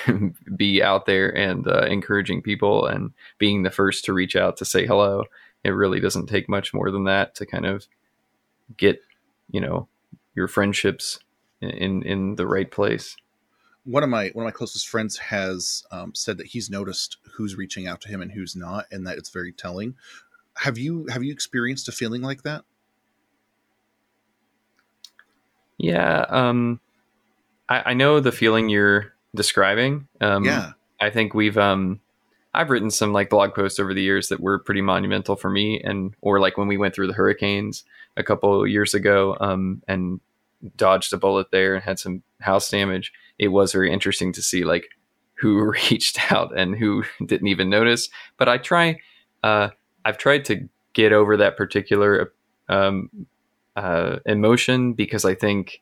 D: be out there and uh, encouraging people and being the first to reach out to say hello. It really doesn't take much more than that to kind of get you know your friendships in in the right place.
B: One of my one of my closest friends has um, said that he's noticed who's reaching out to him and who's not and that it's very telling have you have you experienced a feeling like that
D: yeah um I, I know the feeling you're describing. Um,
B: yeah.
D: I think we've um, I've written some like blog posts over the years that were pretty monumental for me, and or like when we went through the hurricanes a couple years ago, um, and dodged a bullet there and had some house damage. It was very interesting to see like who reached out and who didn't even notice. But I try, uh, I've tried to get over that particular um, uh, emotion because I think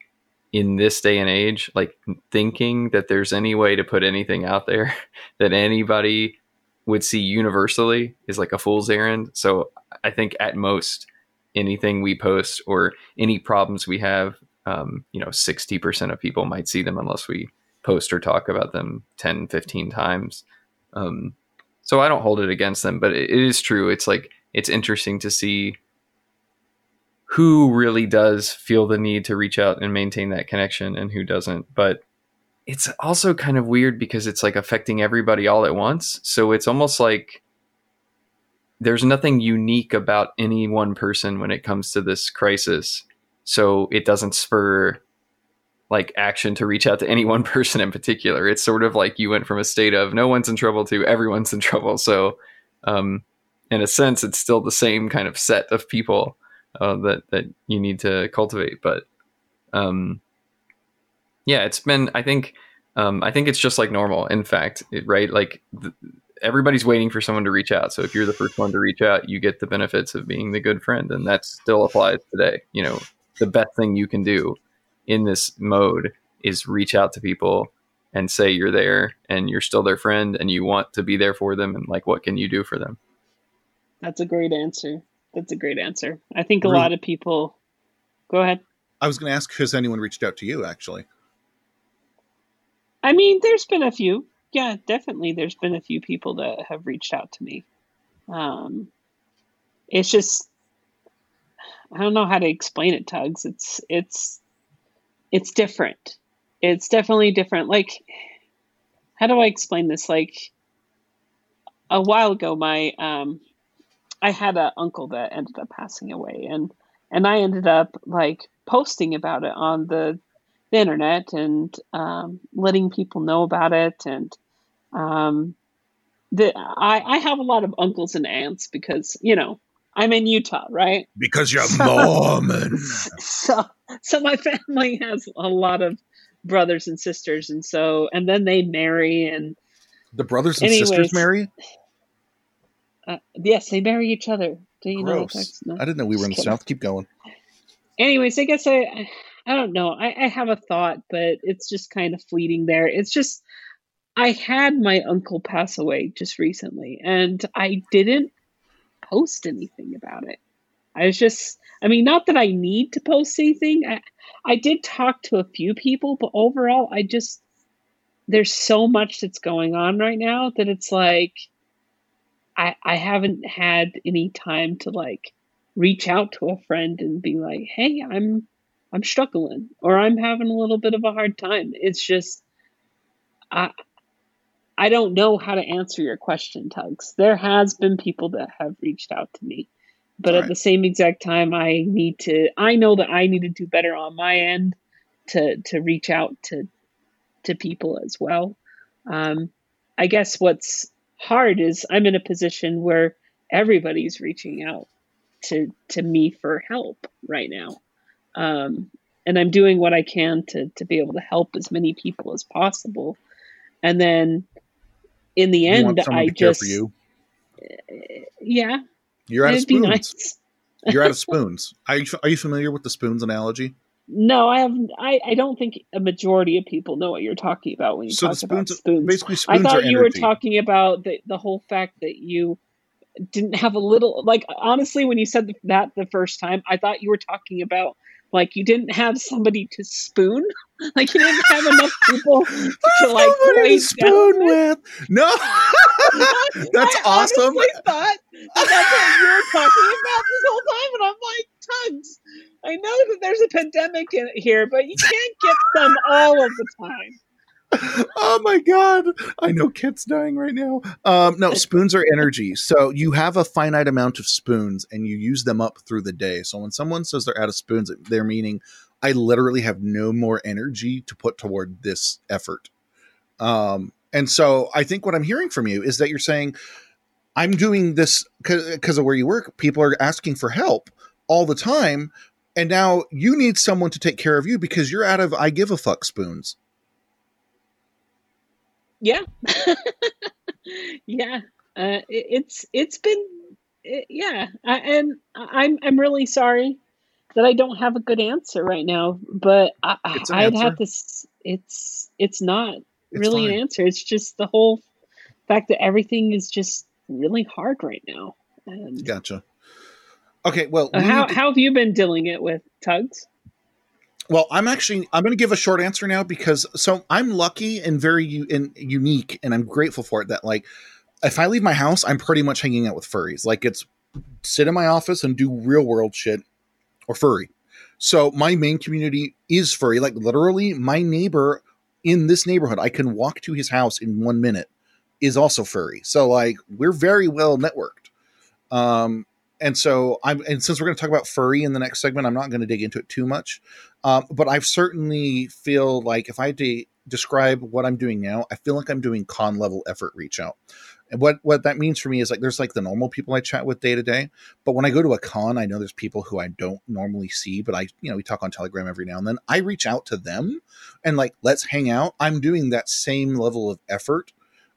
D: in this day and age, like thinking that there's any way to put anything out there that anybody would see universally is like a fool's errand. So I think at most anything we post or any problems we have, um, you know, 60% of people might see them unless we post or talk about them 10, 15 times. Um, so I don't hold it against them, but it, is true. It's like, it's interesting to see who really does feel the need to reach out and maintain that connection and who doesn't. But it's also kind of weird because it's like affecting everybody all at once. So it's almost like there's nothing unique about any one person when it comes to this crisis. So it doesn't spur like action to reach out to any one person in particular. It's sort of like you went from a state of no one's in trouble to everyone's in trouble. So um, in a sense, it's still the same kind of set of people uh, that that you need to cultivate. But um, yeah, it's been. I think um, I think it's just like normal. In fact, it, right? Like everybody's waiting for someone to reach out. So if you're the first one to reach out, you get the benefits of being the good friend, and that still applies today. You know, the best thing you can do in this mode is reach out to people and say you're there and you're still their friend and you want to be there for them and like what can you do for them
C: that's a great answer that's a great answer. I think a really? lot of people. Go ahead.
B: I was going to ask, has anyone reached out to you? Actually,
C: I mean, there's been a few. Yeah, definitely. There's been a few people that have reached out to me. Um, it's just I don't know how to explain it, Tugs. It's it's it's different. It's definitely different. Like, how do I explain this? Like, a while ago, my um, I had an uncle that ended up passing away, and and I ended up like posting about it on the, the internet and um, letting people know about it. And um, the I I have a lot of uncles and aunts because you know I'm in Utah, right?
B: Because you're Mormon.
C: so so my family has a lot of brothers and sisters and so and then they marry and
B: The brothers and
C: Anyways.
B: sisters marry?
C: uh, yes they marry each other do you know that
B: Gross.
C: that's- no?
B: I didn't know we were in the
C: kidding.
B: South. Keep going.
C: anyways i guess i i don't know I, I have a thought but it's just kind of fleeting there it's just i had my uncle pass away just recently and i didn't post anything about it i was just i mean not that i need to post anything i, I did talk to a few people but overall i just there's so much that's going on right now that it's like i i haven't had any time to like reach out to a friend and be like, "Hey, I'm I'm struggling or I'm having a little bit of a hard time." It's just I I don't know how to answer your question, Tugs. There has been people that have reached out to me. But at the same exact time I need to I know that I need to do better on my end to to reach out to to people as well. Um I guess what's hard is I'm in a position where everybody's reaching out to to me for help right now um, and i'm doing what i can to to be able to help as many people as possible and then in the end i just
B: for you.
C: yeah
B: You're out of spoons.
C: nice
B: You're out of spoons. Are you, are you familiar with the spoons analogy?
C: no i have I, I don't think a majority of people know what you're talking about when you
B: So
C: talk about
B: spoons,
C: spoons
B: basically,
C: i
B: spoons are
C: thought you were talking about the, the whole fact that you didn't have a little like honestly when you said that the first time i thought you were talking about like you didn't have somebody to spoon like you didn't have enough people to like
B: to spoon with. No, that's
C: I
B: awesome.
C: honestly thought that that's what you were talking about this whole time, and I'm like, Tugs, I know that there's a pandemic in here, but you can't get them all of the time.
B: Oh my god. I know kit's dying right now. Um no spoons are energy. So you have a finite amount of spoons and you use them up through the day. So when someone says they're out of spoons they're meaning i literally have no more energy to put toward this effort. Um and so i think what i'm hearing from you is that you're saying i'm doing this because of where you work. People are asking for help all the time. And now you need someone to take care of you because you're out of i give a fuck spoons
C: Yeah, yeah. Uh, it, it's it's been it, yeah, I, and I'm I'm really sorry that I don't have a good answer right now, but I,
B: It's an
C: I'd
B: answer.
C: have to. It's it's not
B: It's
C: really
B: fine.
C: an answer. It's just the whole fact that everything is just really hard right now. And
B: Gotcha. Okay, well, we
C: how
B: to-
C: how have you been dealing it with tugs?
B: Well, I'm actually I'm going to give a short answer now because so I'm lucky and very u- and unique, and I'm grateful for it. That like, if I leave my house, I'm pretty much hanging out with furries. Like, it's sit in my office and do real world shit or furry. So my main community is furry. Like literally, my neighbor in this neighborhood, I can walk to his house in one minute, is also furry. So like, we're very well networked. Um, and so I'm, and since we're going to talk about furry in the next segment, I'm not going to dig into it too much. Um, but I've certainly feel like if I had to describe what I'm doing now, I feel like I'm doing con level effort reach out. And what what that means for me is like there's like the normal people I chat with day to day, but when I go to a con, I know there's people who I don't normally see, but I you know we talk on Telegram every now and then. I reach out to them and like let's hang out. I'm doing that same level of effort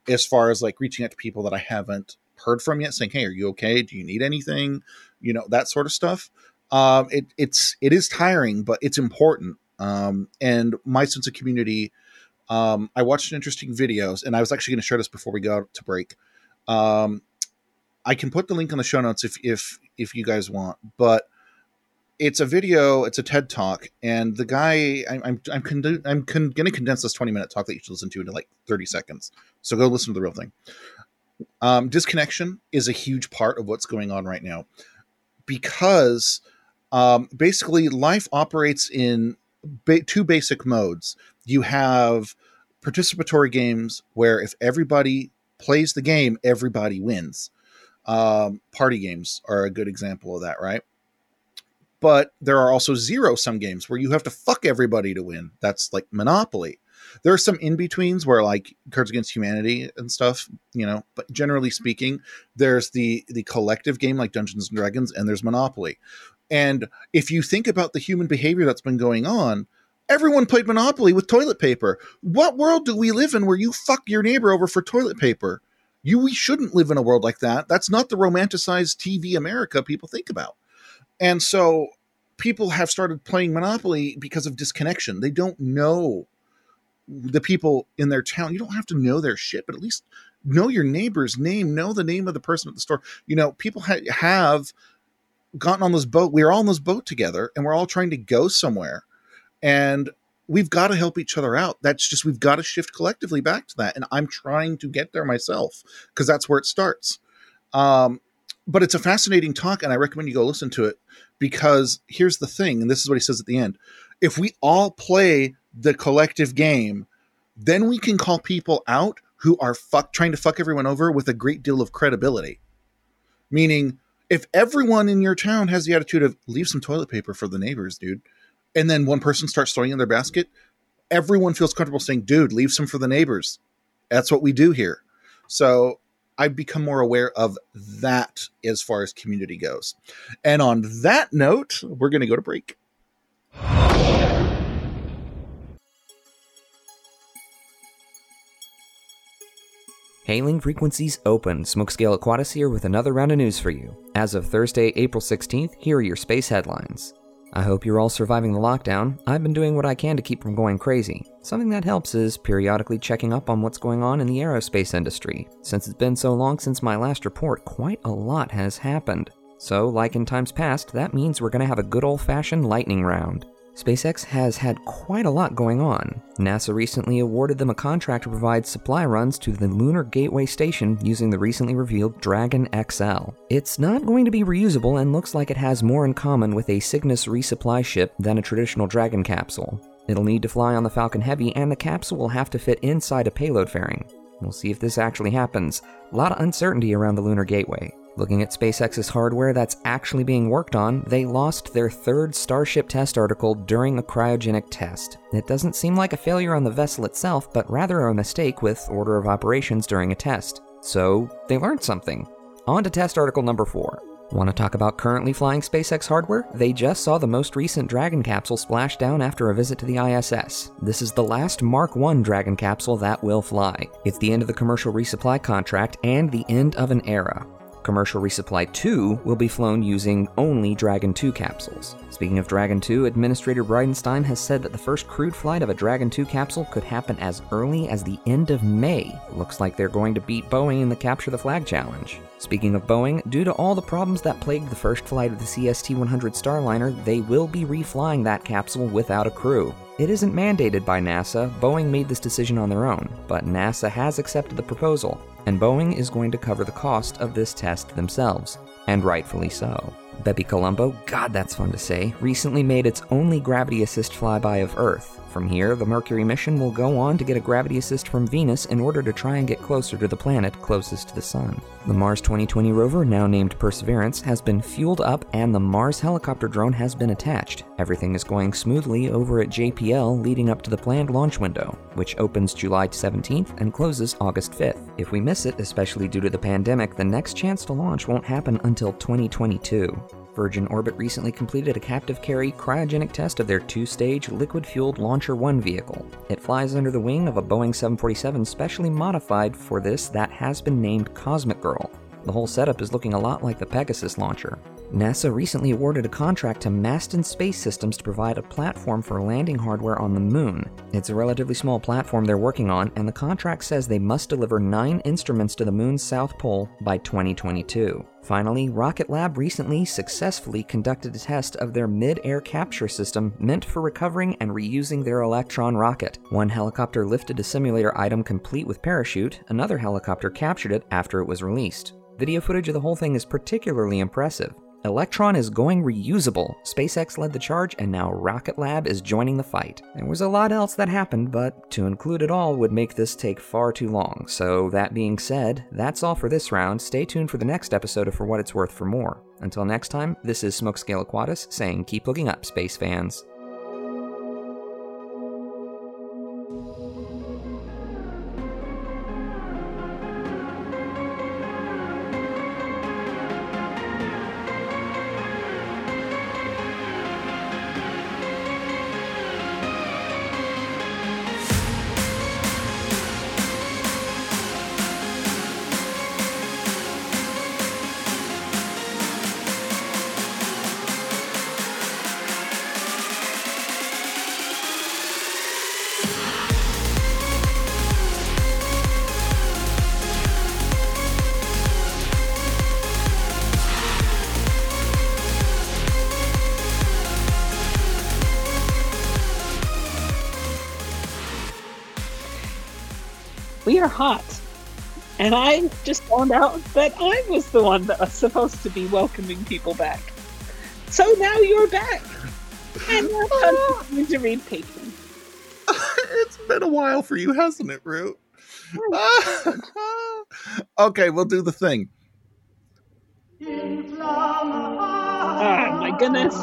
B: as far as like reaching out to people that I haven't heard from yet, saying, "Hey, are you okay? Do you need anything?" You know that sort of stuff um, it, it's it is tiring, but it's important. Um, and my sense of community. Um, I watched interesting videos, and I was actually going to share this before we go to break. Um, I can put the link in the show notes if if if you guys want, but it's a video, it's a TED talk, and the guy I'm I'm I'm, I'm con- to condense this 20 minute talk that you should listen to into like 30 seconds. So go listen to the real thing. Um, disconnection is a huge part of what's going on right now because um, basically life operates in ba- two basic modes. You have participatory games where if everybody plays the game, everybody wins. Um, party games are a good example of that, right? But there are also zero sum games where you have to fuck everybody to win. That's like Monopoly. There are some in betweens where like Cards Against Humanity and stuff, you know. But generally speaking, there's the the collective game like Dungeons and Dragons, and there's Monopoly. And if you think about the human behavior that's been going on, everyone played Monopoly with toilet paper. What world do we live in where you fuck your neighbor over for toilet paper? You we shouldn't live in a world like that. That's not the romanticized TV America people think about. And so people have started playing Monopoly because of disconnection. They don't know the people in their town. You don't have to know their shit, but at least know your neighbor's name, know the name of the person at the store. You know, people ha- have gotten on this boat. We're all on this boat together and we're all trying to go somewhere. And we've got to help each other out. That's just, we've got to shift collectively back to that. And I'm trying to get there myself because that's where it starts. Um, but it's a fascinating talk, and I recommend you go listen to it because here's the thing, and this is what he says at the end. If we all play the collective game, then we can call people out who are fuck trying to fuck everyone over with a great deal of credibility. Meaning, if everyone in your town has the attitude of leave some toilet paper for the neighbors, dude, and then one person starts throwing in their basket, everyone feels comfortable saying, dude, leave some for the neighbors. That's what we do here. So I've become more aware of that as far as community goes. And on that note, we're going to go to break.
F: Hailing frequencies open. Smokescale Aquatis here with another round of news for you. As of Thursday, April 16th, here are your space headlines. I hope you're all surviving the lockdown. I've been doing what I can to keep from going crazy. Something that helps is periodically checking up on what's going on in the aerospace industry. Since it's been so long since my last report, quite a lot has happened. So, like in times past, that means we're gonna have a good old fashioned lightning round. SpaceX has had quite a lot going on. NASA recently awarded them a contract to provide supply runs to the Lunar Gateway Station using the recently revealed Dragon XL. It's not going to be reusable and looks like it has more in common with a Cygnus resupply ship than a traditional Dragon capsule. It'll need to fly on the Falcon Heavy, and the capsule will have to fit inside a payload fairing. We'll see if this actually happens. A lot of uncertainty around the Lunar Gateway. Looking at SpaceX's hardware that's actually being worked on, they lost their third Starship test article during a cryogenic test. It doesn't seem like a failure on the vessel itself, but rather a mistake with order of operations during a test. So, they learned something. On to test article number 4. Want to talk about currently flying SpaceX hardware? They just saw the most recent Dragon capsule splash down after a visit to the ISS. This is the last Mark 1 Dragon capsule that will fly. It's the end of the commercial resupply contract and the end of an era. Commercial Resupply 2 will be flown using only Dragon 2 capsules. Speaking of Dragon 2, Administrator Bridenstine has said that the first crewed flight of a Dragon 2 capsule could happen as early as the end of May. Looks like they're going to beat Boeing in the Capture the Flag challenge. Speaking of Boeing, due to all the problems that plagued the first flight of the CST 100 Starliner, they will be reflying that capsule without a crew. It isn't mandated by NASA, Boeing made this decision on their own, but NASA has accepted the proposal and Boeing is going to cover the cost of this test themselves, and rightfully so. Bepi Colombo, God that's fun to say, recently made its only gravity assist flyby of Earth. From here, the Mercury mission will go on to get a gravity assist from Venus in order to try and get closer to the planet closest to the Sun. The Mars 2020 rover, now named Perseverance, has been fueled up and the Mars helicopter drone has been attached. Everything is going smoothly over at JPL leading up to the planned launch window, which opens July 17th and closes August 5th. If we miss it, especially due to the pandemic, the next chance to launch won't happen until 2022. Virgin Orbit recently completed a captive carry cryogenic test of their two stage liquid fueled Launcher 1 vehicle. It flies under the wing of a Boeing 747 specially modified for this that has been named Cosmic Girl. The whole setup is looking a lot like the Pegasus launcher. NASA recently awarded a contract to Masten Space Systems to provide a platform for landing hardware on the moon. It's a relatively small platform they're working on, and the contract says they must deliver nine instruments to the moon's south pole by 2022. Finally, Rocket Lab recently successfully conducted a test of their mid air capture system meant for recovering and reusing their Electron rocket. One helicopter lifted a simulator item complete with parachute, another helicopter captured it after it was released. Video footage of the whole thing is particularly impressive. Electron is going reusable. SpaceX led the charge, and now Rocket Lab is joining the fight. There was a lot else that happened, but to include it all would make this take far too long. So, that being said, that's all for this round. Stay tuned for the next episode of For What It's Worth for more. Until next time, this is Smokescale Aquatis saying keep looking up, space fans.
C: Hot. And I just found out that I was the one that was supposed to be welcoming people back. So now you're back. And you're continuing to read Patreon.
B: it's been a while for you, hasn't it, Rue? okay, we'll do the thing.
C: Oh my goodness.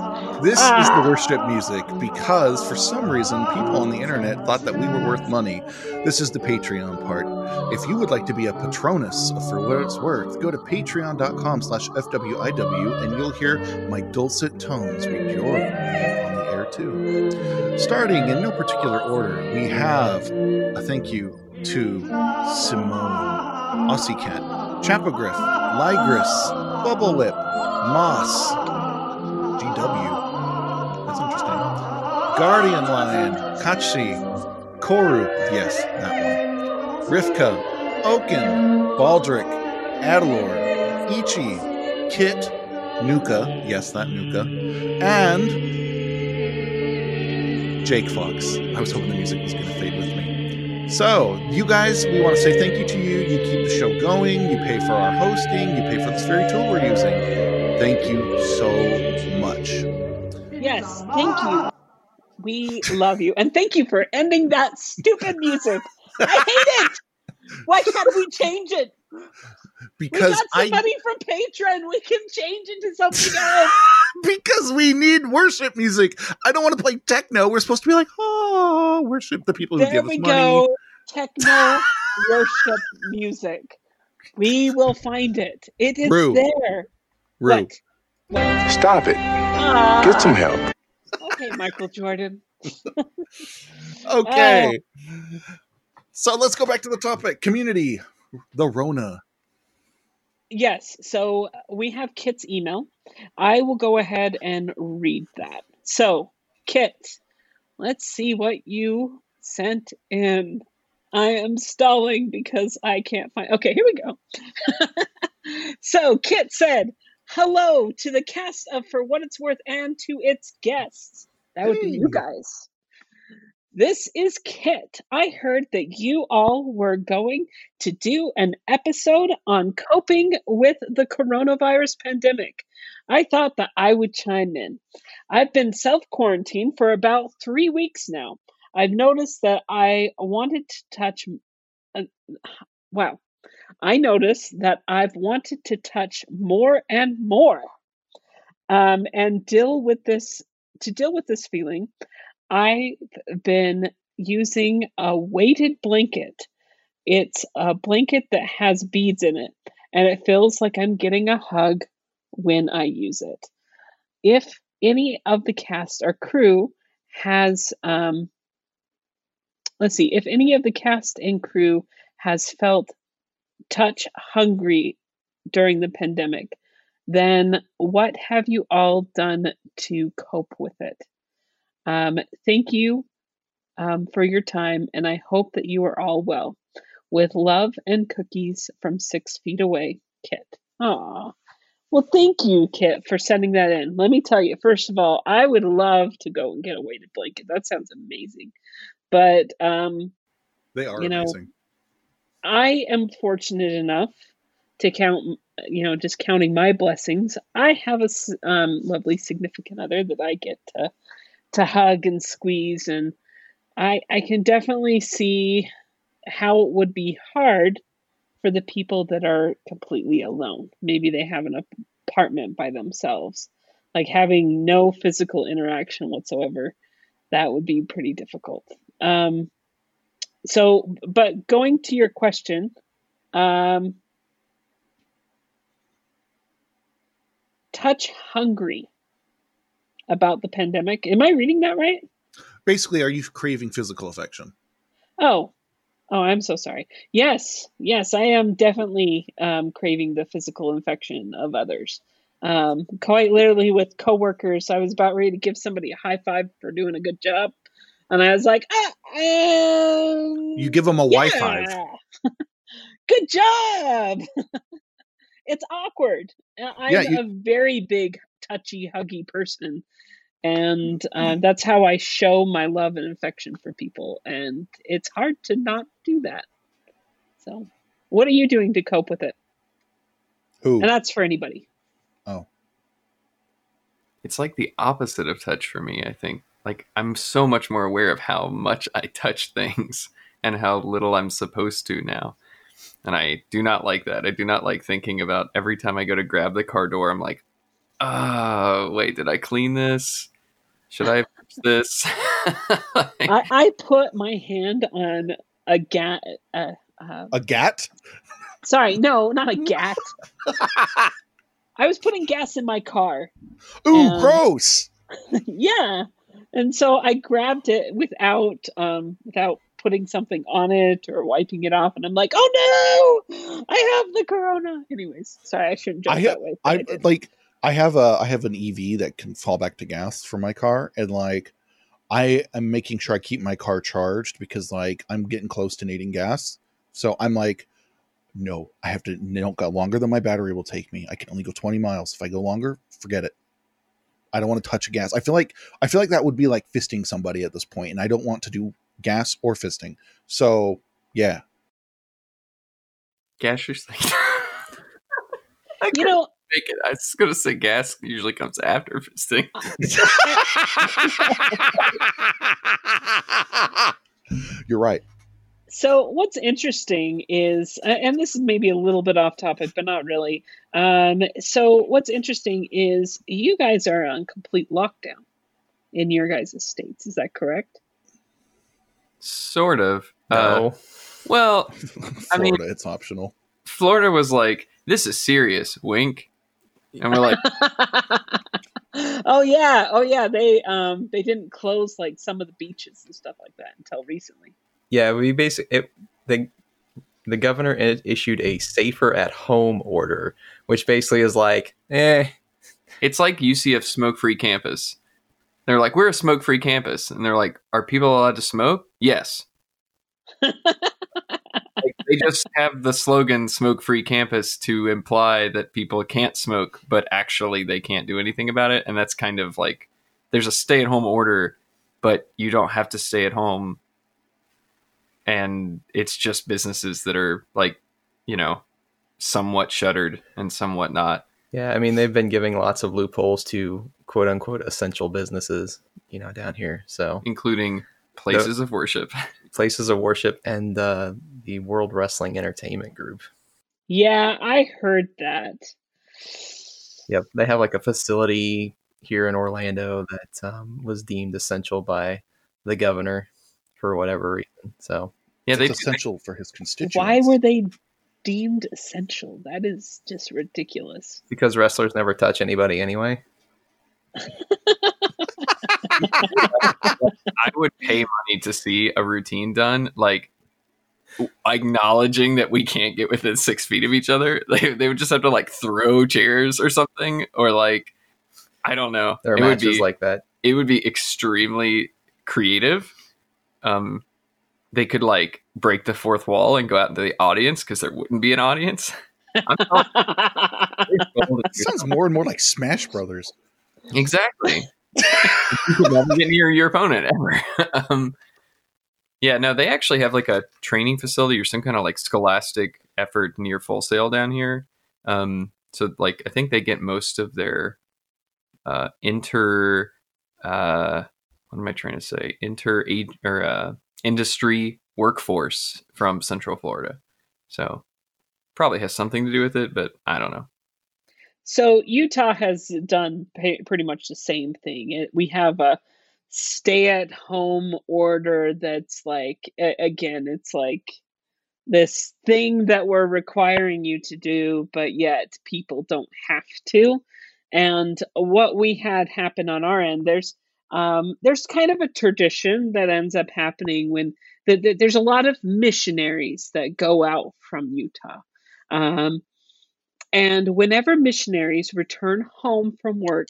B: This is
C: Ah.
B: the worship music because for some reason people on the internet thought that we were worth money. This is the Patreon part. If you would like to be a patronus for what it's worth, go to patreon.com slash FWIW and you'll hear my dulcet tones read your on the air too. Starting in no particular order, we have a thank you to Simone, Ossicat, Chapogriff, Ligris, Bubble Whip, Moss, GW. That's interesting. Guardian Lion, Kachi, Koru, yes, that one. Rivka, Oaken, Baldric, Adalor, Ichi, Kit, Nuka, yes, that Nuka, and Jake Fox. I was hoping the music was going to fade with me. So, you guys, we want to say thank you to you. You keep the show going. You pay for our hosting. You pay for this very tool we're using. Thank you so much.
C: Yes, thank you. We love you. And thank you for ending that stupid music. I hate it. Why can't we change it? We
B: Because
C: got some
B: I
C: money from Patreon. We can change into something else.
B: because we need worship music. I don't want to play techno. We're supposed to be like, oh, worship the people who
C: There
B: give
C: we
B: us money.
C: There we go. Techno worship music. We will find it. It is
B: Rue.
C: there.
B: Rue.
C: What? What?
G: Stop it.
C: Ah,
G: Get some help.
C: Okay, Michael Jordan.
B: Okay. So let's go back to the topic. Community. The Rona.
C: Yes. So we have Kit's email. I will go ahead and read that. So, Kit, let's see what you sent in. I am stalling because I can't find. Okay, here we go. so, Kit said, Hello to the cast of For What It's Worth and to its guests. That would be you guys. This is Kit. I heard that you all were going to do an episode on coping with the coronavirus pandemic. I thought that I would chime in. I've been self quarantined for about three weeks now. I've noticed that I wanted to touch. Uh, wow. I notice that I've wanted to touch more and more um, and deal with this. To deal with this feeling, I've been using a weighted blanket. It's a blanket that has beads in it, and it feels like I'm getting a hug when I use it. If any of the cast or crew has, um, let's see, if any of the cast and crew has felt touch hungry during the pandemic, then what have you all done to cope with it? Um, thank you um, for your time, and I hope that you are all well. With love and cookies from six feet away, Kit. Aw. Well, thank you, Kit, for sending that in. Let me tell you, first of all, I would love to go and get a weighted blanket. That sounds amazing. But um,
B: They are
C: You know,
B: amazing.
C: I am fortunate enough to count, you know, just counting my blessings. I have a um, lovely significant other that I get to to hug and squeeze, and I I can definitely see how it would be hard for the people that are completely alone. Maybe they have an apartment by themselves, like having no physical interaction whatsoever. That would be pretty difficult. Um, so, but going to your question, um, touch hungry about the pandemic. Am I reading that right?
B: Basically, are you craving physical affection?
C: Oh, oh, I'm so sorry. Yes, yes, I am definitely um, craving the physical infection of others. Um, quite literally with coworkers, I was about ready to give somebody a high five for doing a good job, and I was like, ah, um,
B: You give them a Y
C: Wi-Fi. good job. it's awkward. Uh, I'm
B: Yeah, you-
C: a very big touchy, huggy person. And uh, that's how I show my love and affection for people. And it's hard to not do that. So, what are you doing to cope with it?
B: Who?
C: And that's for anybody. Oh.
D: It's like the opposite of touch for me, I think. Like I'm so much more aware of how much I touch things and how little I'm supposed to now. And I do not like that. I do not like thinking about every time I go to grab the car door, I'm like, oh, wait, did I clean this? Should I fix this?
C: I, I put my hand on a gat. Uh, uh,
B: a gat?
C: sorry, no, not a gat. I was putting gas in my car.
B: Ooh,
C: Um,
B: gross.
C: yeah, and so I grabbed it without um, without putting something on it or wiping it off, and I'm like, oh no, I have the corona. Anyways, sorry, I shouldn't joke
B: I
C: that way. I
B: I like I have a I have an EV that can fall back to gas for my car and like I am making sure I keep my car charged because like I'm getting close to needing gas. So I'm like no, I have to don't go longer than my battery will take me. I can only go 20 miles. If I go longer, forget it. I don't want to touch gas. I feel like I feel like that would be like fisting somebody at this point and I don't want to do gas or fisting. So, yeah.
D: gas is like
C: you know,
D: make it. I was gonna say gas usually comes after fisting.
B: You're right.
C: So what's interesting is, uh, and this is maybe a little bit off topic, but not really. Um, so what's interesting is you guys are on complete lockdown in your guys' states. Is that correct?
D: Sort of. Uh,
E: No.
D: well, I mean-
B: Florida, it's optional.
D: Florida was like, "This is serious." Wink, and we're like,
C: oh yeah, oh yeah. They um they didn't close like some of the beaches and stuff like that until recently.
E: Yeah, we basically it, the the governor issued a safer at home order, which basically is like, eh,
D: It's like UCF smoke free campus. They're like, we're a smoke free campus. And they're like, are people allowed to smoke? Yes. Like, they just have the slogan smoke free campus to imply that people can't smoke, but actually they can't do anything about it. And that's kind of like there's a stay at home order, but you don't have to stay at home. And it's just businesses that are like, you know, somewhat shuttered and somewhat not.
E: yeah. I mean, they've been giving lots of loopholes to quote unquote essential businesses, you know, down here. So
D: including places of worship.
E: places of worship and uh, the World Wrestling Entertainment Group.
C: Yeah, I heard that.
E: Yep, they have like a facility here in Orlando that um, was deemed essential by the governor for whatever reason. So
D: Yeah, they
B: it's essential for his constituents.
C: Why were they deemed essential? That is just ridiculous.
E: because wrestlers never touch anybody anyway.
D: I would pay money to see a routine done, like acknowledging that we can't get within six feet of each other. They, they would just have to like throw chairs or something, or like I don't know.
E: There are
D: it would be
E: like that.
D: it would be extremely creative. Um, they could like break the fourth wall and go out into the audience because there wouldn't be an audience. I'm not-
B: That sounds more and more like Smash Brothers.
D: Exactly. you could never get near your opponent ever. um, yeah, no, they actually have like a training facility or some kind of like scholastic effort near Full Sail down here. Um, so like I think they get most of their uh, inter uh, what am I trying to say? Inter or uh, industry workforce from Central Florida. So probably has something to do with it, but I don't know.
C: So Utah has done pretty much the same thing. We have a stay-at-home order that's like again, it's like this thing that we're requiring you to do, but yet people don't have to. And what we had happen on our end, there's um, there's kind of a tradition that ends up happening when the, the, there's a lot of missionaries that go out from Utah. Um, and whenever missionaries return home from work,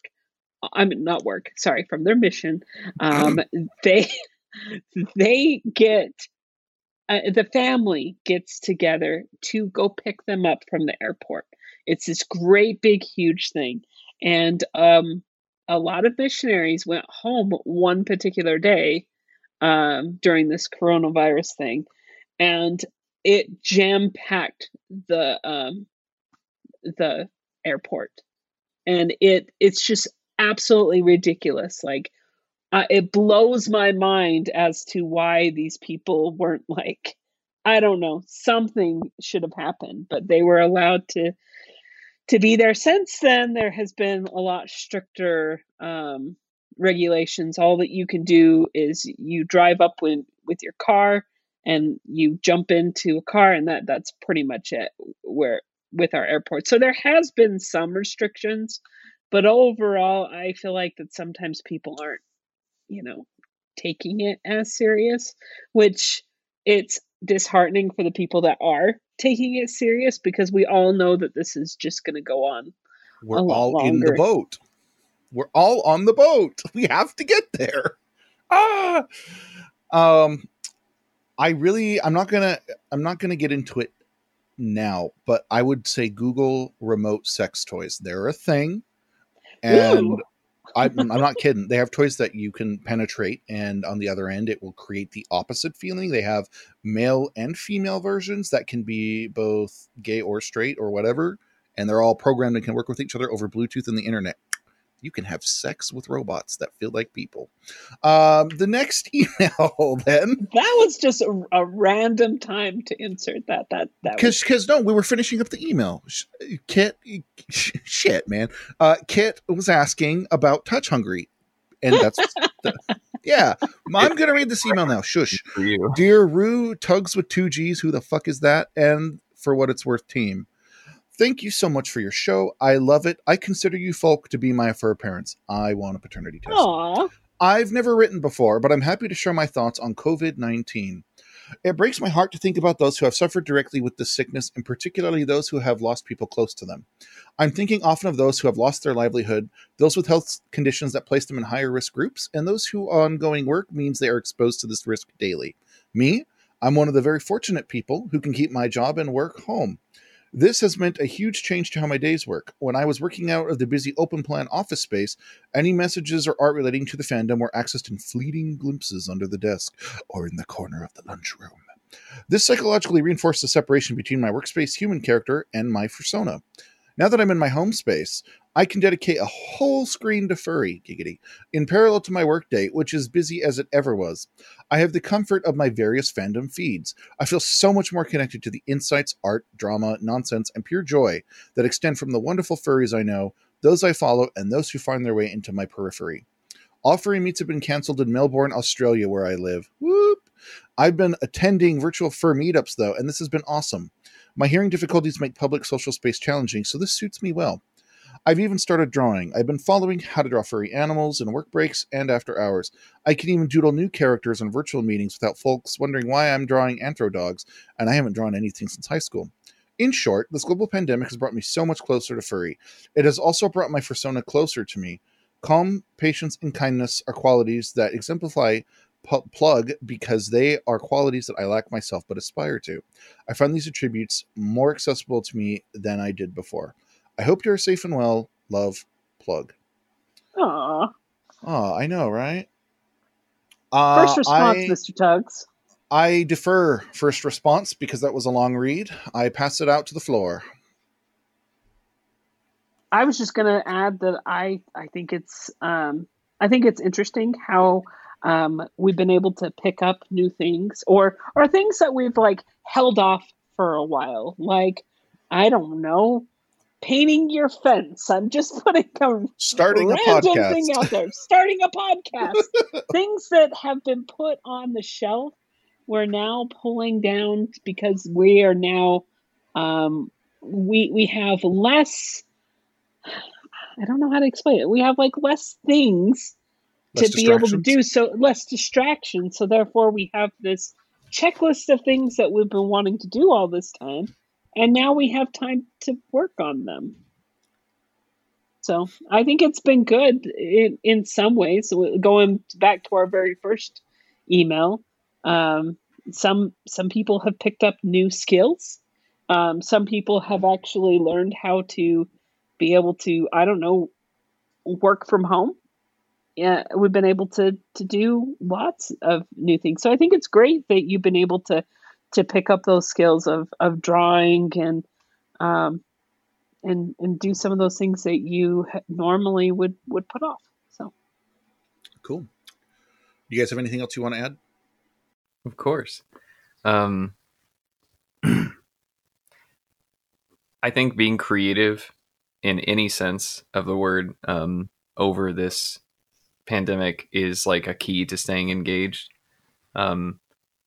C: I mean not work, sorry, from their mission, um, they they get uh, the family gets together to go pick them up from the airport. It's this great big huge thing, and um, a lot of missionaries went home one particular day um, during this coronavirus thing, and it jam packed the um, the airport, and it it's just absolutely ridiculous. Like uh, it blows my mind as to why these people weren't like I don't know something should have happened, but they were allowed to to be there. Since then, there has been a lot stricter um, regulations. All that you can do is you drive up with with your car and you jump into a car, and that that's pretty much it. Where with our airport, so there has been some restrictions, but overall, I feel like that sometimes people aren't, you know, taking it as serious, which it's disheartening for the people that are taking it serious because we all know that this is just going to go on.
B: We're all in the boat. We're all on the boat. We have to get there. Ah. Um I really I'm not going to I'm not going to get into it now, but I would say Google remote sex toys. They're a thing. And
C: Ooh.
B: I'm, I'm not kidding. They have toys that you can penetrate, and on the other end, it will create the opposite feeling. They have male and female versions that can be both gay or straight or whatever, and they're all programmed and can work with each other over Bluetooth and the internet. You can have sex with robots that feel like people. Um, the next email, then,
C: That was just a, a random time to insert that. That that was
B: because because no, we were finishing up the email. Kit, sh- shit, man. Uh, Kit was asking about Touch Hungry, and that's the, yeah. I'm gonna read this email now. Shush. Dear Rue Tugs with two G's, who the fuck is that? And for what it's worth, team. Thank you so much for your show. I love it. I consider you folk to be my fur parents. I want a paternity test.
C: Aw.
B: I've never written before, but I'm happy to share my thoughts on COVID 19. It breaks my heart to think about those who have suffered directly with this sickness, and particularly those who have lost people close to them. I'm thinking often of those who have lost their livelihood, those with health conditions that place them in higher risk groups, and those who ongoing work means they are exposed to this risk daily. Me, I'm one of the very fortunate people who can keep my job and work home. This has meant a huge change to how my days work. When I was working out of the busy open plan office space, any messages or art relating to the fandom were accessed in fleeting glimpses under the desk or in the corner of the lunchroom. This psychologically reinforced the separation between my workspace human character and my persona. Now that I'm in my home space, I can dedicate a whole screen to furry, giggity, in parallel to my workday, which is busy as it ever was. I have the comfort of my various fandom feeds. I feel so much more connected to the insights, art, drama, nonsense, and pure joy that extend from the wonderful furries I know, those I follow, and those who find their way into my periphery. All furry meets have been cancelled in Melbourne, Australia, where I live. Whoop! I've been attending virtual fur meetups, though, and this has been awesome. My hearing difficulties make public social space challenging, so this suits me well. I've even started drawing. I've been following how to draw furry animals in work breaks and after hours. I can even doodle new characters in virtual meetings without folks wondering why I'm drawing anthro dogs, and I haven't drawn anything since high school. In short, this global pandemic has brought me so much closer to furry. It has also brought my persona closer to me. Calm, patience, and kindness are qualities that exemplify plug because they are qualities that I lack myself but aspire to. I find these attributes more accessible to me than I did before. I hope you're safe and well. Love, plug.
C: Aw.
B: Oh, I know, right? Uh,
C: First response,
B: I,
C: Mr. Tugs.
B: I defer first response because that was a long read. I pass it out to the floor.
C: I was just gonna add that I I think it's um I think it's interesting how um we've been able to pick up new things or or things that we've like held off for a while. Like I don't know, painting your fence. I'm just putting a
B: Starting a
C: random
B: podcast.
C: thing out there. Starting a podcast. things that have been put on the shelf, we're now pulling down because we are now um, we we have less. I don't know how to explain it. We have like less things
B: Less
C: to be able to do so less distraction. So therefore, we have this checklist of things that we've been wanting to do all this time, and now we have time to work on them. So I think it's been good in, in some ways. Going back to our very first email, um, some some people have picked up new skills. Um, some people have actually learned how to be able to I don't know work from home. Yeah, we've been able to to do lots of new things. So I think it's great that you've been able to to pick up those skills of of drawing and um, and and do some of those things that you normally would would put off. So
B: cool. You guys have anything else you want to add?
D: Of course. Um, I think being creative in any sense of the word um, over this pandemic is like a key to staying engaged. Um,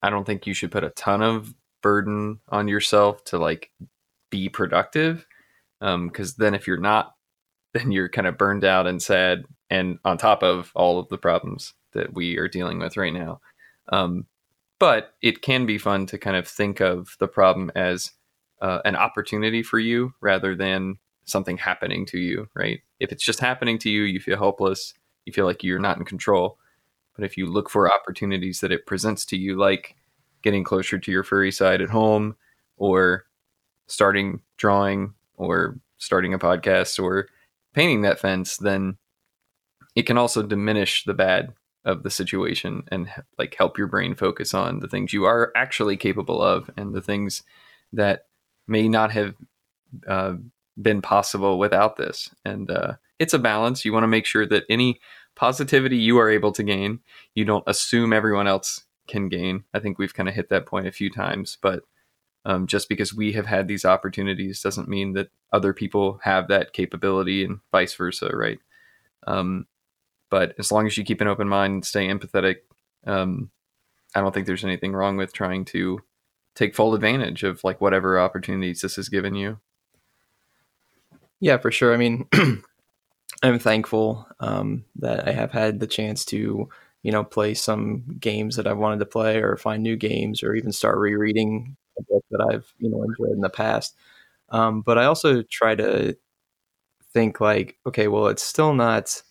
D: I don't think you should put a ton of burden on yourself to like be productive because um, then if you're not then you're kind of burned out and sad and on top of all of the problems that we are dealing with right now. Um, but it can be fun to kind of think of the problem as uh, an opportunity for you rather than something happening to you right? If it's just happening to you you feel hopeless you feel like you're not in control but if you look for opportunities that it presents to you like getting closer to your furry side at home or starting drawing or starting a podcast or painting that fence, then it can also diminish the bad of the situation and like help your brain focus on the things you are actually capable of and the things that may not have uh, been possible without this. And uh, it's a balance. You want to make sure that any positivity you are able to gain, you don't assume everyone else can gain. I think we've kind of hit that point a few times, but um, just because we have had these opportunities doesn't mean that other people have that capability and vice versa, right? Um, but as long as you keep an open mind and stay empathetic, um, I don't think there's anything wrong with trying to take full advantage of like whatever opportunities this has given you.
E: Yeah, for sure. I mean, I'm thankful um, that I have had the chance to, you know, play some games that I wanted to play, or find new games, or even start rereading a book that I've you know enjoyed in the past. Um, but I also try to think like, okay, well, it's still not,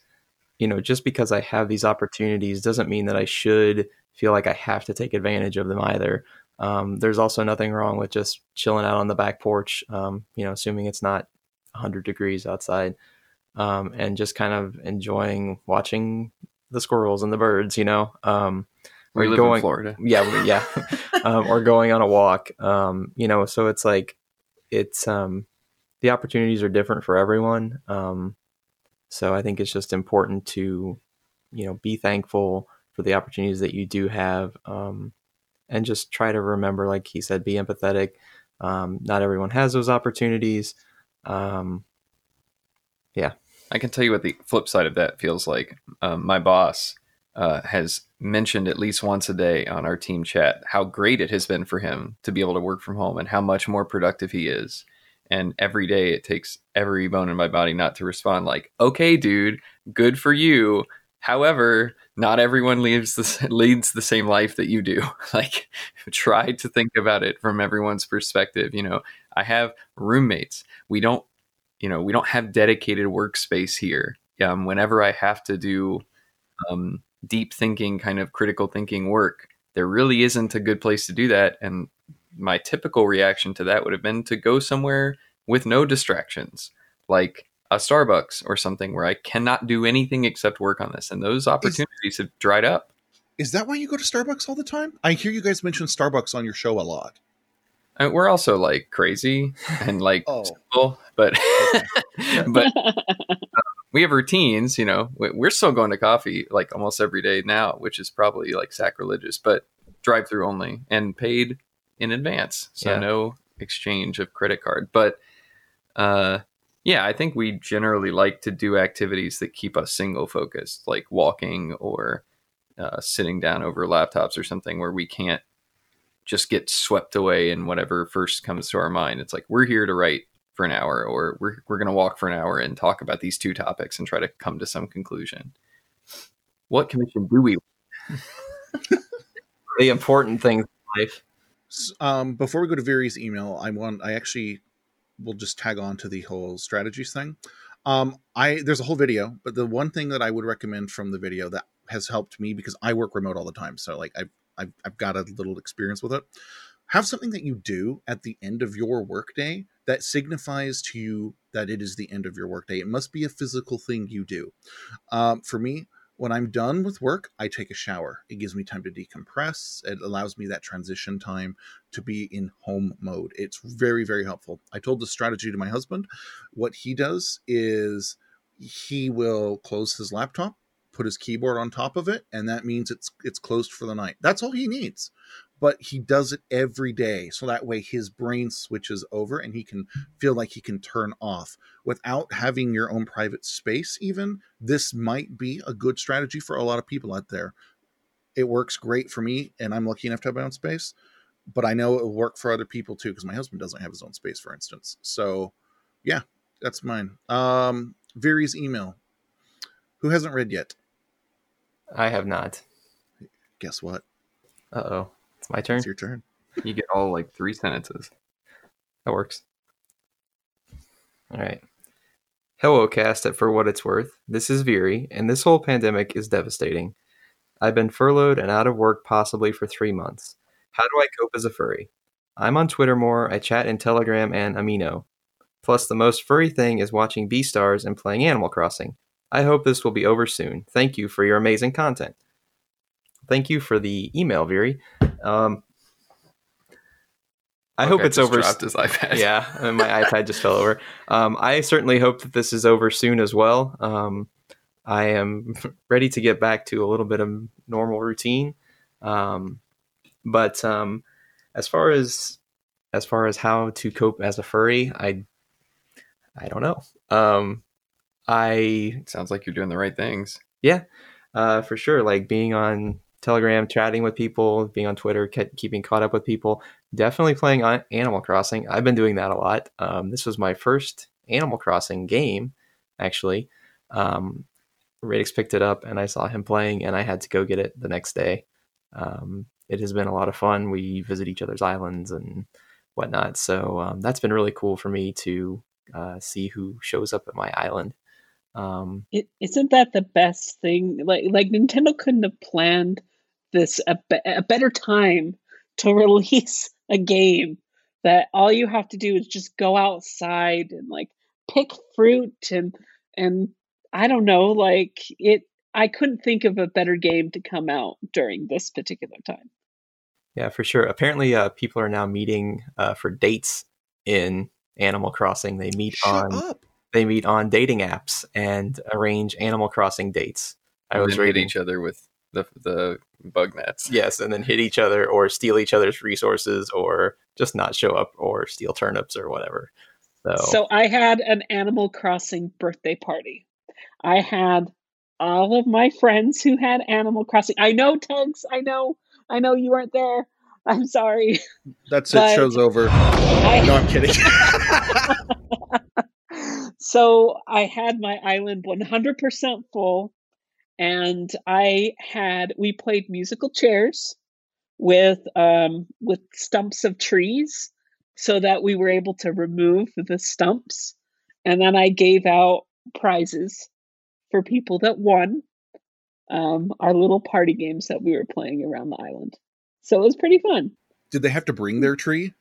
E: you know, just because I have these opportunities doesn't mean that I should feel like I have to take advantage of them either. Um, there's also nothing wrong with just chilling out on the back porch, um, you know, assuming it's not 100 degrees outside, um, and just kind of enjoying watching the squirrels and the birds, you know. Um,
D: we live going, in Florida.
E: Yeah, yeah. um, or going on a walk. Um, you know, so it's like it's um, the opportunities are different for everyone. Um, so I think it's just important to, you know, be thankful for the opportunities that you do have, um, and just try to remember, like he said, be empathetic. Um, not everyone has those opportunities. Um, yeah,
D: I can tell you what the flip side of that feels like. Um, my boss uh, has mentioned at least once a day on our team chat how great it has been for him to be able to work from home and how much more productive he is. And every day it takes every bone in my body not to respond like, "Okay, dude, good for you." However, not everyone leads the leads the same life that you do. like, try to think about it from everyone's perspective. You know, I have roommates. We don't, you know, we don't have dedicated workspace here. Um, whenever I have to do um, deep thinking, kind of critical thinking work. There really isn't a good place to do that. And my typical reaction to that would have been to go somewhere with no distractions, like a Starbucks or something where I cannot do anything except work on this. And those opportunities is, have dried up.
B: Is that why you go to Starbucks all the time? I hear you guys mention Starbucks on your show a lot.
D: And we're also like crazy and like oh. simple, but but we have routines, you know. We're still going to coffee like almost every day now, which is probably like sacrilegious, but drive through only and paid in advance. So yeah. no exchange of credit card. But uh yeah, I think we generally like to do activities that keep us single focused, like walking or uh, sitting down over laptops or something where we can't just get swept away in whatever first comes to our mind. It's like we're here to write for an hour or we're, we're going to walk for an hour and talk about these two topics and try to come to some conclusion what commission do we
E: the important things in life
B: um, before we go to Viri's email, I want I actually will just tag on to the whole strategies thing. Um, I there's a whole video, but the one thing that I would recommend from the video that has helped me because I work remote all the time, so like I've I've, I've got a little experience with it have something that you do at the end of your workday that signifies to you that it is the end of your workday. It must be a physical thing you do. Um, for me, When I'm done with work, I take a shower. It gives me time to decompress. It allows me that transition time to be in home mode. It's very, very helpful. I told the strategy to my husband. What he does is he will close his laptop, put his keyboard on top of it, and that means it's it's closed for the night. That's all he needs. But he does it every day. So that way his brain switches over and he can feel like he can turn off without having your own private space even. This might be a good strategy for a lot of people out there. It works great for me and I'm lucky enough to have my own space, but I know it will work for other people too because my husband doesn't have his own space for instance. So, yeah, that's mine. Um Viri's email. Who hasn't read yet?
E: I have not.
B: Guess what?
E: Uh oh. It's my turn.
B: It's your turn.
D: You get all like three sentences.
E: That works. All right. Hello, cast at For What It's Worth. This is Viri, and this whole pandemic is devastating. I've been furloughed and out of work possibly for three months. How do I cope as a furry? I'm on Twitter more, I chat in Telegram and Amino. Plus, the most furry thing is watching Beastars and playing Animal Crossing. I hope this will be over soon. Thank you for your amazing content. Thank you for the email, Viri. Um, I hope
D: Okay,
E: it's
D: just
E: over.
D: Dropped his iPad.
E: yeah, and my iPad just fell over. Um, I certainly hope that this is over soon as well. Um, I am ready to get back to a little bit of normal routine. Um, but um, as far as as far as how to cope as a furry, I I don't know. I
D: Sounds like you're doing the right things.
E: Yeah, uh, for sure. Like being on Telegram, chatting with people, being on Twitter, ke- keeping caught up with people. Definitely playing on Animal Crossing. I've been doing that a lot. Um, this was my first Animal Crossing game, actually. Um, Radix picked it up, and I saw him playing, and I had to go get it the next day. Um, it has been a lot of fun. We visit each other's islands and whatnot. So um, that's been really cool for me to uh, see who shows up at my island. Um,
C: It, isn't that the best thing? Like like Nintendo couldn't have planned this a, be- a better time to release a game that all you have to do is just go outside and like pick fruit and and I don't know like it I couldn't think of a better game to come out during this particular time.
E: Yeah, for sure. Apparently, uh, people are now meeting uh, for dates in Animal Crossing. They meet
B: Shut
E: on
B: up.
E: They meet on dating apps and arrange Animal Crossing dates. I
D: And
E: was
D: hit
E: reading,
D: each other with the the bug nets.
E: yes, and then hit each other or steal each other's resources or just not show up or steal turnips or whatever. So,
C: So I had an Animal Crossing birthday party. I had all of my friends who had Animal Crossing. I know Tugs, I know, I know you weren't there. I'm sorry.
B: That's
C: But-
B: it. Show's over.
C: I,
B: No, I'm kidding.
C: so I had my island 100% full, and I had we played musical chairs with um with stumps of trees, so that we were able to remove the stumps, and then I gave out prizes for people that won um, our little party games that we were playing around the island. So it was pretty fun.
B: Did they have to bring their tree?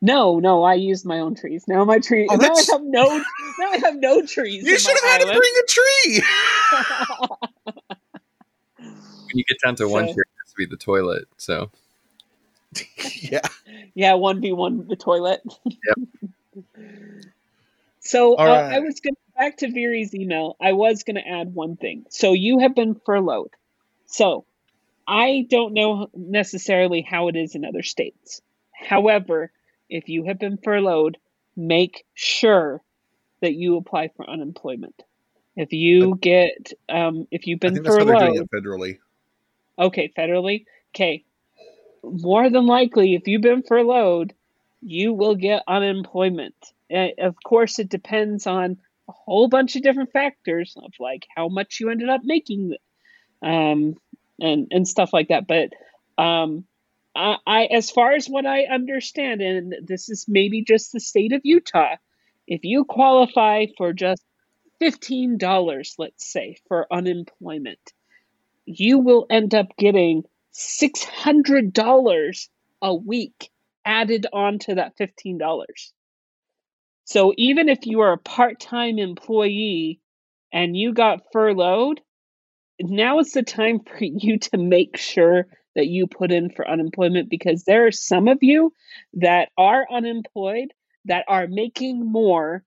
C: No, no, I used my own trees. Now my tree.
B: Oh,
C: now I have no. Now I have no trees.
B: You should have had to bring a tree.
D: When you get down to one
C: So-
D: tier, it has to be the toilet. So
B: yeah.
C: yeah, one v one the toilet. so uh,
B: right.
C: I was going to back to Viri's email. I was going to add one thing. So you have been furloughed. So I don't know necessarily how it is in other states. However, if you have been furloughed, make sure that you apply for unemployment. If you get, um, if you've been
B: think that's doing
C: furloughed,
B: federally.
C: Okay, federally. Okay. More than likely, if you've been furloughed, you will get unemployment. Uh, of course, it depends on a whole bunch of different factors of like how much you ended up making, um, and and stuff like that. But um, I, as far as what I understand, and this is maybe just the state of Utah, if you qualify for just fifteen dollars, let's say, for unemployment you will end up getting $600 a week added on to that $15. So even if you are a part time employee and you got furloughed, now is the time for you to make sure that you put in for unemployment because there are some of you that are unemployed that are making more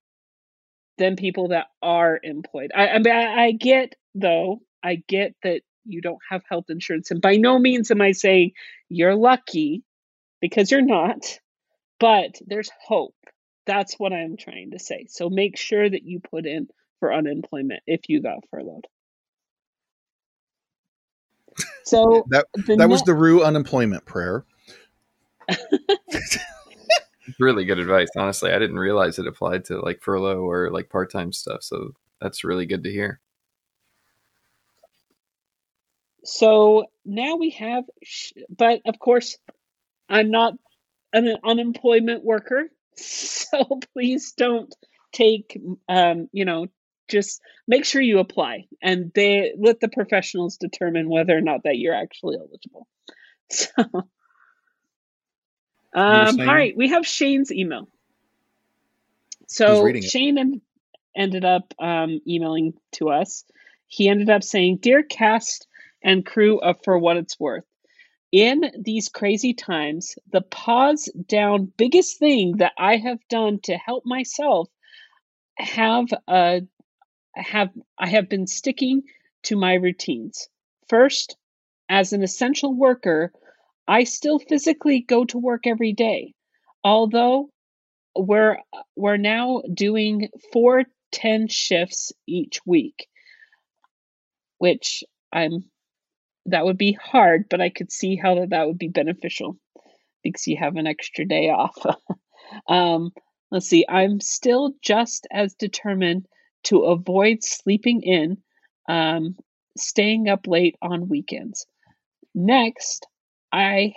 C: than people that are employed. I, I, mean, I, I get though, I get that you don't have health insurance, and by no means am I saying you're lucky because you're not, but there's hope. That's what I'm trying to say. So make sure that you put in for unemployment if you got furloughed. So
B: that
C: the
B: that was the Rue unemployment prayer.
D: really good advice. Honestly, I didn't realize it applied to like furlough or like part time stuff. So that's really good to hear.
C: So now we have, sh- but of course, I'm not an unemployment worker, so please don't take, um, you know, just make sure you apply, and they let the professionals determine whether or not that you're actually eligible. So, um, all right, we have Shane's email. So? Shane en- ended up um, emailing to us. He ended up saying, "Dear cast and crew of For What It's Worth, in these crazy times, the pause down biggest thing that I have done to help myself have a have I have been sticking to my routines. First, as an essential worker, I still physically go to work every day. Although we're we're now doing four 10 shifts each week, which I'm that would be hard, but I could see how that, that would be beneficial because you have an extra day off. um, let's see, I'm still just as determined to avoid sleeping in, um, staying up late on weekends. Next, I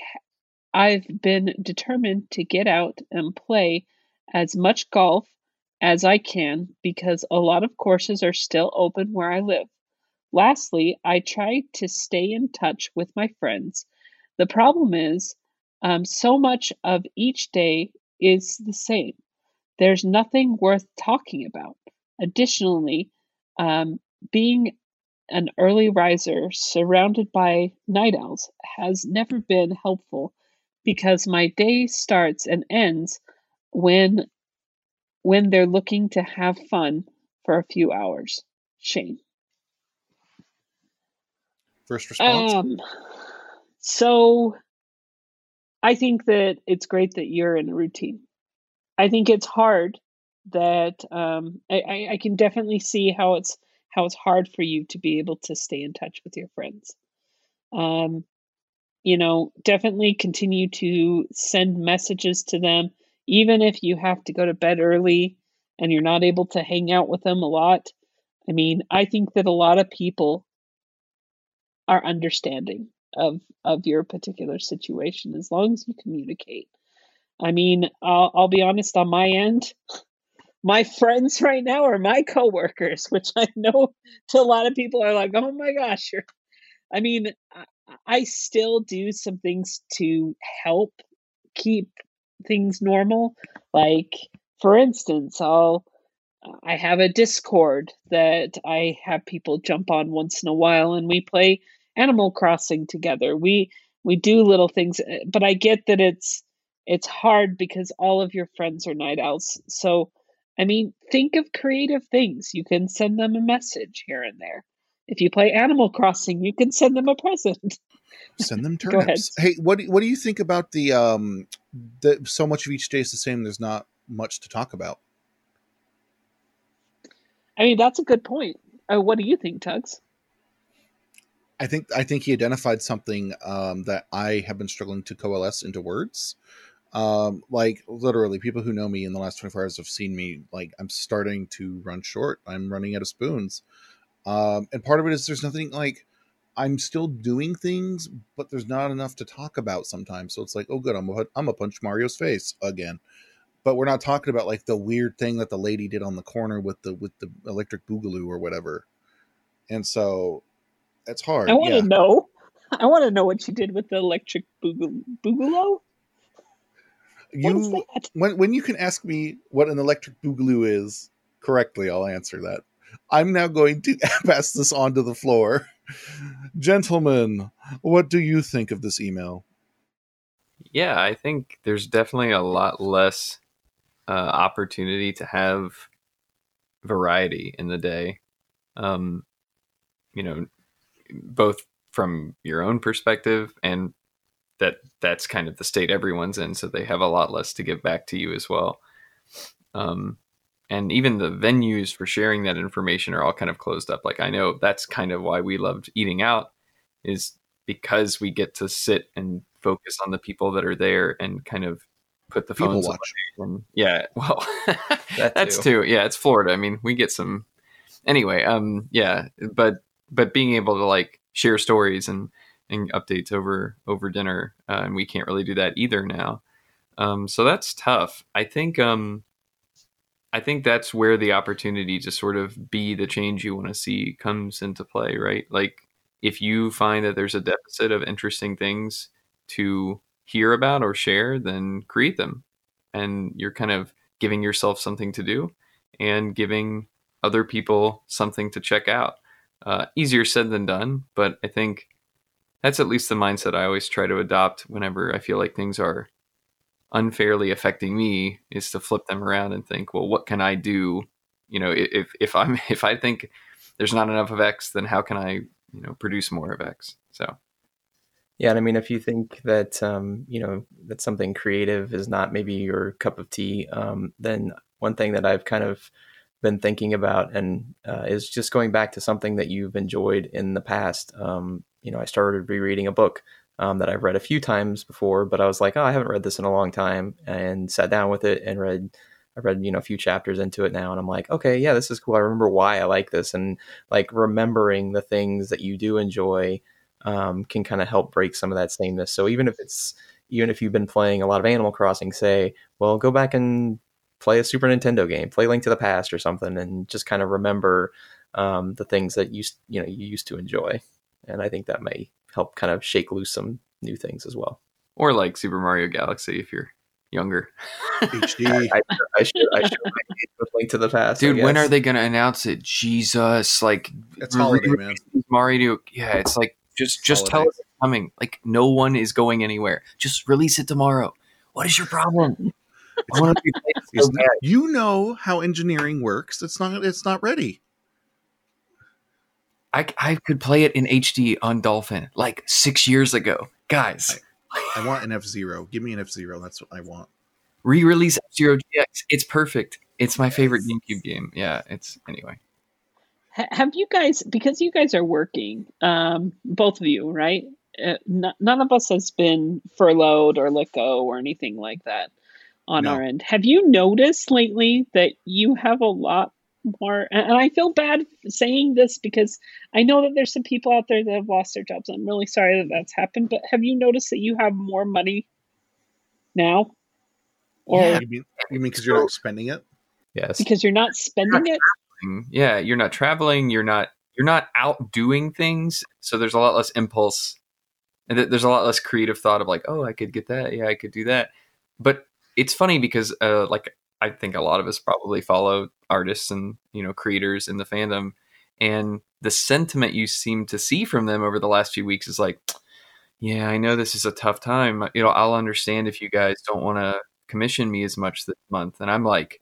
C: I've been determined to get out and play as much golf as I can because a lot of courses are still open where I live. Lastly, I try to stay in touch with my friends. The problem is, um, so much of each day is the same. There's nothing worth talking about. Additionally, um, being an early riser surrounded by night owls has never been helpful because my day starts and ends when when they're looking to have fun for a few hours. Shane.
B: First response.
C: Um, so I think that it's great that you're in a routine. I think it's hard that um, I, I, can definitely see how it's how it's hard for you to be able to stay in touch with your friends. Um, you know, definitely continue to send messages to them, even if you have to go to bed early and you're not able to hang out with them a lot. I mean, I think that a lot of people are understanding of of your particular situation as long as you communicate. I mean, I'll, I'll be honest on my end. My friends right now are my coworkers, which I know to a lot of people are like, "Oh my gosh, you're." I mean, I, still do some things to help keep things normal. Like, for instance, I'll I have a Discord that I have people jump on once in a while, and we play Animal Crossing together. We we do little things, eh, but I get that it's it's hard because all of your friends are night owls. So, I mean, think of creative things. You can send them a message here and there. If you play Animal Crossing, you can send them a present.
B: Send them turnips. Hey, what do, what do you think about the um the so much of each day is the same? There's not much to talk about.
C: I mean, that's a good point. Uh, what do you think, Tugs?
B: I think I think he identified something um, that I have been struggling to coalesce into words. Um, like literally, people who know me in the last 24 hours have seen me. Like I'm starting to run short. I'm running out of spoons, um, and part of it is there's nothing like I'm still doing things, but there's not enough to talk about sometimes. So it's like, oh, good, I'm a, I'm a punch Mario's face again. But we're not talking about like the weird thing that the lady did on the corner with the with the electric boogaloo or whatever. And so it's hard.
C: I want to
B: yeah.
C: know. I want to know what you did with the electric boogaloo. Boogaloo? What is
B: You when when you can ask me what an electric boogaloo is correctly, I'll answer that. I'm now going to pass this on to the floor. Gentlemen, what do you think of this email?
D: Yeah, I think there's definitely a lot less uh, opportunity to have variety in the day. Um, you know, both from your own perspective and that that's kind of the state everyone's in, so they have a lot less to give back to you as well. Um, and even the venues for sharing that information are all kind of closed up. Like I know that's kind of why we loved eating out, is because we get to sit and focus on the people that are there and kind of put the
B: People
D: phones
B: watch.
D: And yeah, well,
E: That
D: that's
E: too.
D: Yeah, it's Florida. I mean, we get some. Anyway, um, yeah, but but being able to like share stories and and updates over over dinner, uh, and we can't really do that either now. Um, so that's tough. I think um, I think that's where the opportunity to sort of be the change you want to see comes into play, right? Like if you find that there's a deficit of interesting things to hear about or share, then create them. And you're kind of giving yourself something to do and giving other people something to check out. Uh, easier said than done, but I think that's at least the mindset I always try to adopt whenever I feel like things are unfairly affecting me is to flip them around and think, well, what can I do? You know, if if I'm if I think there's not enough of X, then how can I, you know, produce more of X? So
E: Yeah, and I mean, if you think that um, you know that something creative is not maybe your cup of tea, um, then one thing that I've kind of been thinking about and uh, is just going back to something that you've enjoyed in the past. Um, you know, I started rereading a book um, that I've read a few times before, but I was like, oh, I haven't read this in a long time, and sat down with it and read. I read you know a few chapters into it now, and I'm like, okay, yeah, this is cool. I remember why I like this, and like remembering the things that you do enjoy um, can kind of help break some of that sameness. So even if it's even if you've been playing a lot of Animal Crossing, say, well, go back and play a Super Nintendo game, play Link to the Past or something, and just kind of remember um, the things that you you know you used to enjoy. And I think that may help kind of shake loose some new things as well.
D: or like Super Mario Galaxy if you're younger.
B: HD.
E: I, I should I should engage Link to the Past,
D: Dude, when are they gonna announce it? Jesus, like
B: It's holiday, man.
D: Mario. Yeah, it's like just just tell us it's coming. Like no one is going anywhere. Just release it tomorrow. What is your problem? I be so
B: you know how engineering works. It's not. It's not ready.
D: I, I could play it in HD on Dolphin like six years ago. Guys,
B: I want an F Zero. Give me an F Zero. That's what I want.
D: re-release F-Zero GX. It's perfect. It's my favorite GameCube game. Yeah, it's anyway.
C: Have you guys because you guys are working um both of you right uh, n- none of us has been furloughed or let go or anything like that on
B: No.
C: our end have you noticed lately that you have a lot more and and i feel bad saying this because i know that there's some people out there that have lost their jobs i'm really sorry that that's happened but have you noticed that you have more money now or
D: Yeah.
B: You mean because you're not spending it?
E: yes,
C: because you're not spending it
D: Yeah, you're not traveling. You're not you're not out doing things. So there's a lot less impulse, and there's a lot less creative thought of like, oh, I could get that. Yeah, I could do that. But it's funny because uh, like I think a lot of us probably follow artists and you know creators in the fandom, and the sentiment you seem to see from them over the last few weeks is like, yeah, I know this is a tough time. You know, I'll understand if you guys don't want to commission me as much this month, and I'm like.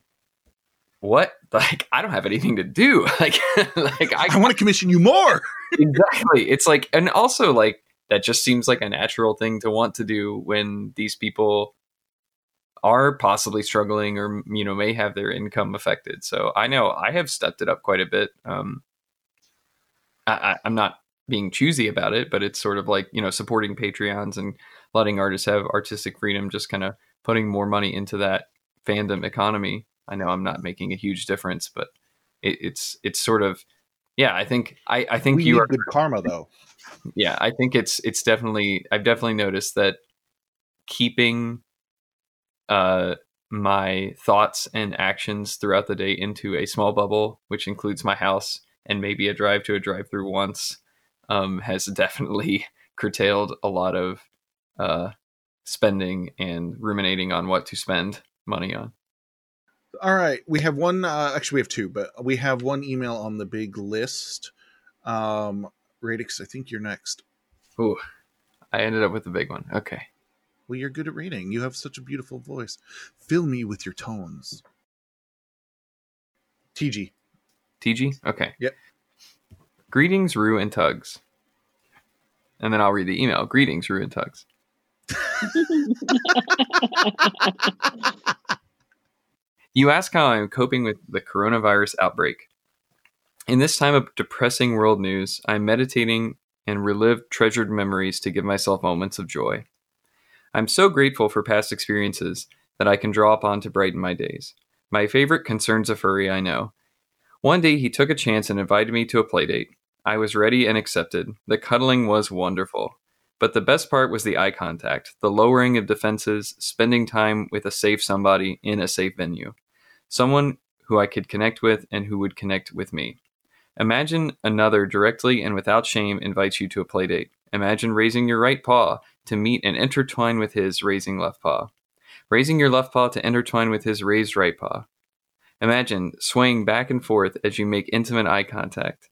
D: What? Like I don't have anything to do. Like, like I
B: I want to commission you more.
D: exactly. It's like, and also like that just seems like a natural thing to want to do when these people are possibly struggling or you know may have their income affected. So I know I have stepped it up quite a bit. Um, I, I'm not being choosy about it, but it's sort of like you know supporting Patreons and letting artists have artistic freedom, just kind of putting more money into that fandom economy. I know I'm not making a huge difference, but it, it's it's sort of yeah. I think I, I think
B: we
D: you are
B: good karma, though.
D: yeah i think it's it's definitely i've definitely noticed that keeping uh my thoughts and actions throughout the day into a small bubble which includes my house and maybe a drive to a drive through once um has definitely curtailed a lot of uh spending and ruminating on what to spend money on
B: All right, we have one. Uh, actually, we have two, but we have one email on the big list. Um, Radix, I think you're next.
D: Ooh, I ended up with the big one. Okay.
B: Well, you're good at reading. You have such a beautiful voice. Fill me with your tones. TG.
D: TG? Okay.
B: Yep.
D: Greetings, Rue and Tugs. And then I'll read the email. Greetings, Rue and Tugs. You ask how I'm coping with the coronavirus outbreak. In this time of depressing world news, I'm meditating and relive treasured memories to give myself moments of joy. I'm so grateful for past experiences that I can draw upon to brighten my days. My favorite concerns a furry I know. One day he took a chance and invited me to a playdate. I was ready and accepted. The cuddling was wonderful. But the best part was the eye contact, the lowering of defenses, spending time with a safe somebody in a safe venue. Someone who I could connect with and who would connect with me. Imagine another directly and without shame invites you to a playdate. Imagine raising your right paw to meet and intertwine with his raising left paw. Raising your left paw to intertwine with his raised right paw. Imagine swaying back and forth as you make intimate eye contact.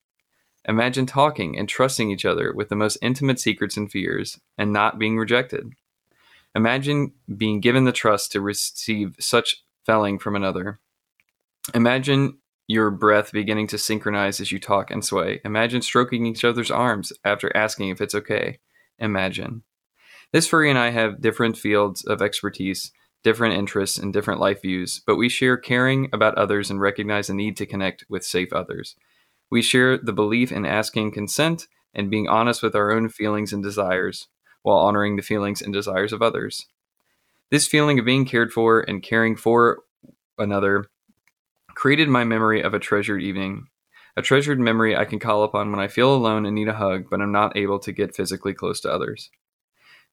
D: Imagine talking and trusting each other with the most intimate secrets and fears and not being rejected. Imagine being given the trust to receive such felling from another. Imagine your breath beginning to synchronize as you talk and sway. Imagine stroking each other's arms after asking if it's okay. Imagine. This furry and I have different fields of expertise, different interests, and different life views, but we share caring about others and recognize the need to connect with safe others. We share the belief in asking consent and being honest with our own feelings and desires while honoring the feelings and desires of others. This feeling of being cared for and caring for another created my memory of a treasured evening. A treasured memory I can call upon when I feel alone and need a hug, but am not able to get physically close to others.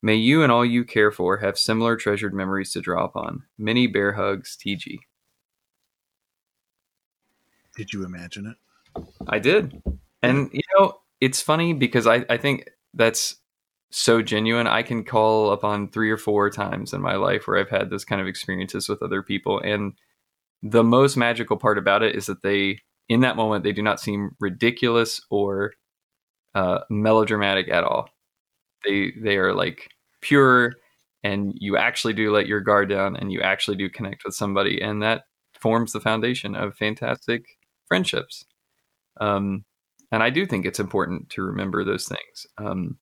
D: May you and all you care for have similar treasured memories to draw upon. Many bear hugs, TG.
B: Did you imagine it?
D: I did. And, you know, it's funny because I, I think that's so genuine. I can call upon three or four times in my life where I've had those kind of experiences with other people. And the most magical part about it is that they, in that moment, they do not seem ridiculous or uh, melodramatic at all. They they are like pure, and you actually do let your guard down, and you actually do connect with somebody, and that forms the foundation of fantastic friendships. Um, and I do think it's important to remember those things. Um,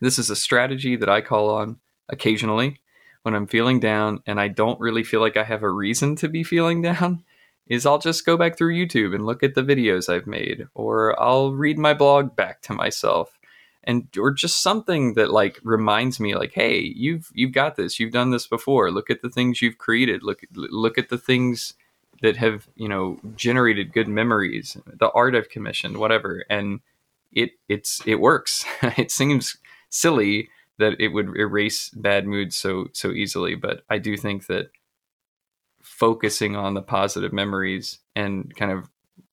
D: this is a strategy that I call on occasionally when I'm feeling down and I don't really feel like I have a reason to be feeling down is I'll just go back through YouTube and look at the videos I've made or I'll read my blog back to myself and or just something that like reminds me like hey you've you've got this. You've done this before. Look at the things you've created. Look look at the things that have you know generated good memories the art I've commissioned whatever. And it it's it works. It seems silly that it would erase bad moods so so easily but i do think that focusing on the positive memories and kind of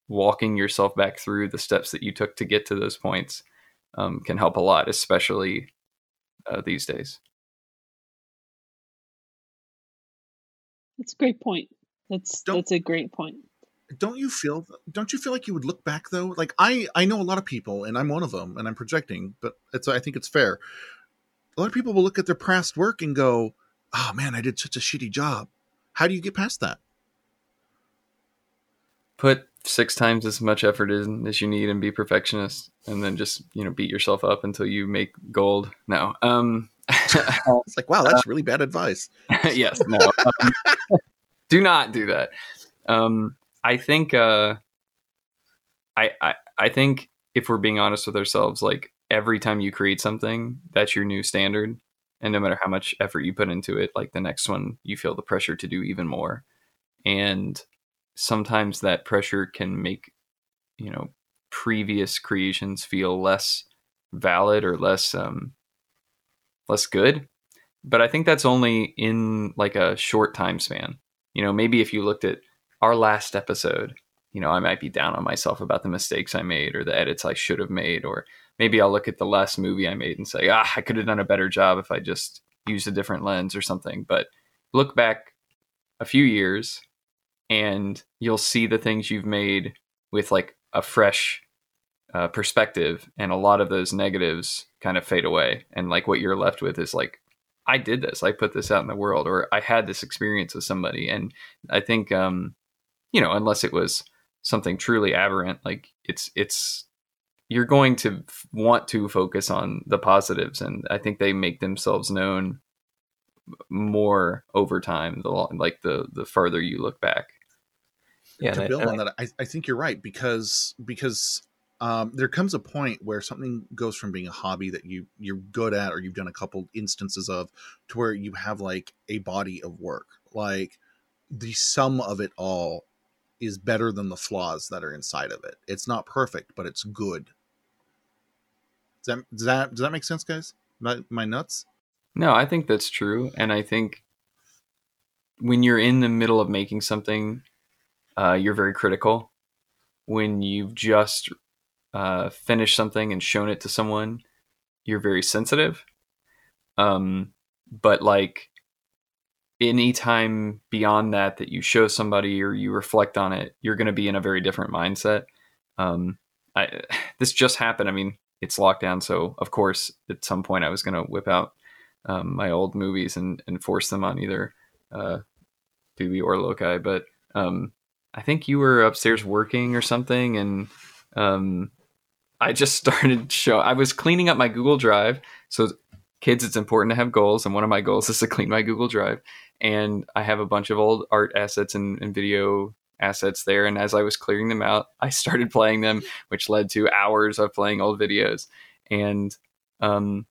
D: walking yourself back through the steps that you took to get to those points um, can help a lot especially uh, these days.
C: That's a great point. That's
B: Don't-
C: that's a great point.
B: don't you feel don't you feel like you would look back though? Like i i know a lot of people and i'm one of them and i'm projecting but it's i think it's fair. A lot of people will look at their past work and go oh man i did such a shitty job. How do you get past that?
D: Put six times as much effort in as you need and be perfectionist and then just you know beat yourself up until you make gold no um
B: it's like wow that's really bad advice
D: yes, no. Um, do not do that. Um, I think. Uh, I, I I think if we're being honest with ourselves, like every time you create something, that's your new standard, and no matter how much effort you put into it, like the next one, you feel the pressure to do even more, and sometimes that pressure can make you know previous creations feel less valid or less um less good but I think that's only in like a short time span. You know, maybe if you looked at our last episode, you know, I might be down on myself about the mistakes I made or the edits I should have made, or maybe I'll look at the last movie I made and say, ah, I could have done a better job if I just used a different lens or something. But look back a few years and you'll see the things you've made with like a fresh uh, perspective, and a lot of those negatives kind of fade away, and like what you're left with is like, I did this, I put this out in the world, or I had this experience with somebody, and I think, um, you know, unless it was something truly aberrant, like it's it's you're going to f- want to focus on the positives, and I think they make themselves known more over time the lo- like the the further you look back.
E: Yeah,
B: to
E: and I-
B: build on that, I, I think you're right because because um, there comes a point where something goes from being a hobby that you you're good at or you've done a couple instances of to where you have like a body of work. Like the sum of it all is better than the flaws that are inside of it. It's not perfect but it's good. Does that does that, does that make sense guys? My, my nuts
D: No, I think that's true, and I think when you're in the middle of making something, uh, you're very critical. When you've just uh, finished something and shown it to someone, you're very sensitive. Um, but like any time beyond that that you show somebody or you reflect on it, you're going to be in a very different mindset. Um, I this just happened. I mean, it's lockdown, so of course, at some point, I was going to whip out um, my old movies and, and force them on either uh, Phoebe or Loki. But um, I think you were upstairs working or something, and um, I just started show. I was cleaning up my Google Drive. So, kids, it's important to have goals, and one of my goals is to clean my Google Drive. And I have a bunch of old art assets and, and video assets there. And as I was clearing them out, I started playing them, which led to hours of playing old videos. And um,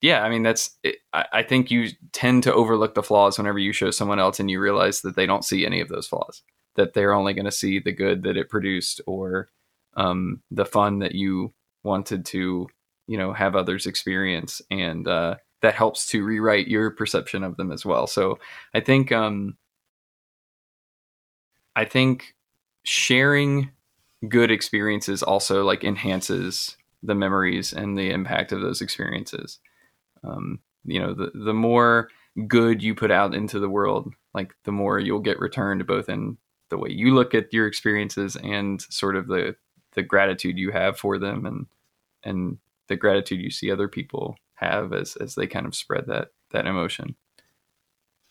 D: yeah, I mean that's. It, I, I think you tend to overlook the flaws whenever you show someone else, and you realize that they don't see any of those flaws. That they're only going to see the good that it produced, or um, the fun that you wanted to, you know, have others experience, and uh, that helps to rewrite your perception of them as well. So I think, um, I think sharing good experiences also like enhances the memories and the impact of those experiences um, you know the the more good you put out into the world like the more you'll get returned both in the way you look at your experiences and sort of the the gratitude you have for them and and the gratitude you see other people have as as they kind of spread that that emotion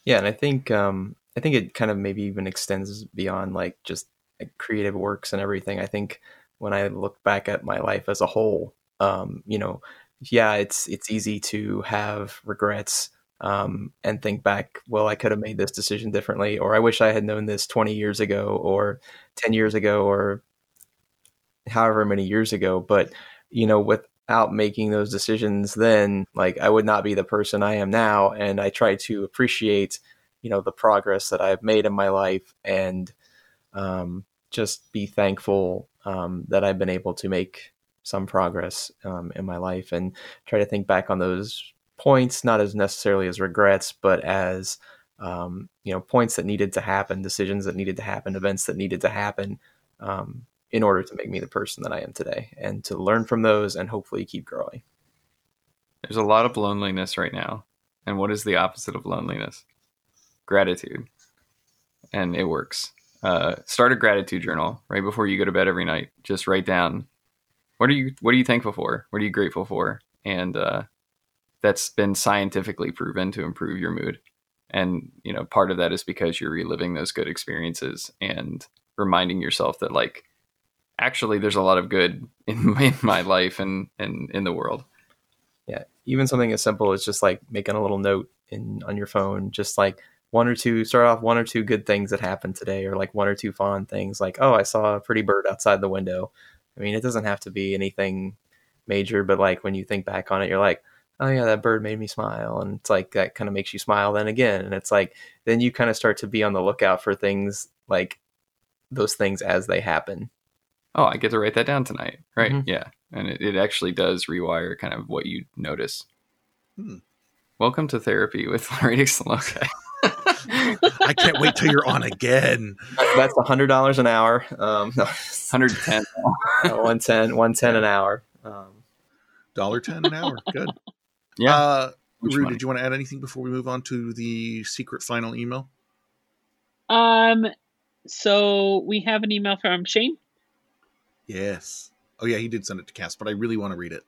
E: Yeah, and I think um, I think it kind of maybe even extends beyond like just creative works and everything. I think when I look back at my life as a whole, um, you know, yeah, it's it's easy to have regrets um, and think back. Well, I could have made this decision differently, or I wish I had known this twenty years ago, or ten years ago, or however many years ago. But you know, without making those decisions, then like I would not be the person I am now, and I try to appreciate you know the progress that I've made in my life and um, just be thankful um, that I've been able to make some progress um, in my life and try to think back on those points not as necessarily as regrets but as um, you know points that needed to happen decisions that needed to happen events that needed to happen um, in order to make me the person that I am today and to learn from those and hopefully keep growing.
D: There's a lot of loneliness right now. And what is the opposite of loneliness? Gratitude. And it works. Uh, start a gratitude journal right before you go to bed every night. Just write down what are you what are you thankful for? What are you grateful for? And uh, that's been scientifically proven to improve your mood. And you know part of that is because you're reliving those good experiences and reminding yourself that like actually there's a lot of good in, in my life and and in the world.
E: Yeah. Even something as simple as just like making a little note in on your phone just like one or two start off one or two good things that happened today or like one or two fond things like oh i saw a pretty bird outside the window i mean it doesn't have to be anything major but like when you think back on it you're like oh yeah that bird made me smile and it's like that kind of makes you smile then again and it's like then you kind of start to be on the lookout for things like those things as they happen
D: oh i get to write that down tonight right
E: Mhm.
D: yeah and it, it actually does rewire kind of what you notice
B: Hmm.
D: welcome to therapy with larry dixon Loki.
B: I can't wait till you're on again.
E: that's a hundred dollars an hour um no,
D: 110
E: 110 110 an hour um
B: Dollar ten an hour. Good.
D: yeah
B: Uh, Rue,
D: money.
B: did you want to add anything before we move on to the secret final email?
C: Um, so we have an email from Shane.
B: Yes. Oh yeah, he did send it to Cass, but I really want to read it.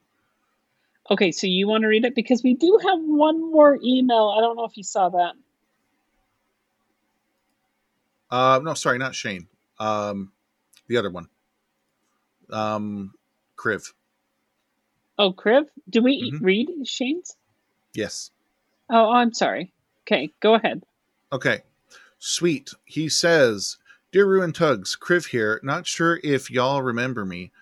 C: Okay, so you want to read it because we do have one more email. I don't know if you saw that.
B: Uh, no, sorry, not Shane. Um, the other one. Um, Criv.
C: Oh, Criv? do we
B: Mhm.
C: read Shane's?
B: Yes.
C: Oh, I'm sorry. Okay, go ahead.
B: Okay. Sweet. He says, Dear Ruin Tugs, Criv here. Not sure if y'all remember me.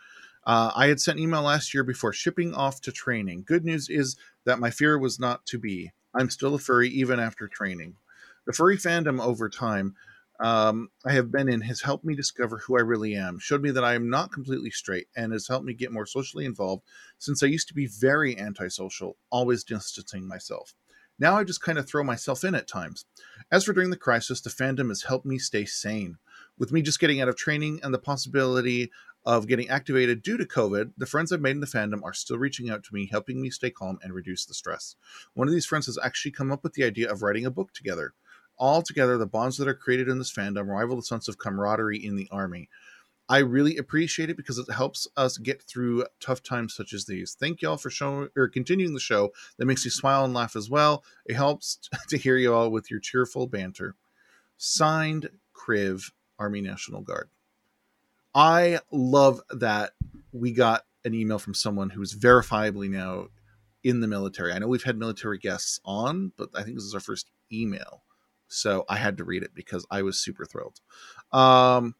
B: Uh, I had sent email last year before shipping off to training. Good news is that my fear was not to be. I'm still a furry even after training. The furry fandom over time um, I have been in has helped me discover who I really am, showed me that I am not completely straight, and has helped me get more socially involved since I used to be very antisocial, always distancing myself. Now I just kind of throw myself in at times. As for during the crisis, the fandom has helped me stay sane. With me just getting out of training and the possibility of getting activated due to COVID, the friends I've made in the fandom are still reaching out to me, helping me stay calm and reduce the stress. One of these friends has actually come up with the idea of writing a book together. All together, the bonds that are created in this fandom rival the sense of camaraderie in the army. I really appreciate it because it helps us get through tough times such as these. Thank y'all for showing or continuing the show that makes me smile and laugh as well. It helps to hear you all with your cheerful banter. Signed, Kriv, Army National Guard. I love that we got an email from someone who's verifiably now in the military. I know we've had military guests on, but I think this is our first email. So I had to read it because I was super thrilled. Um,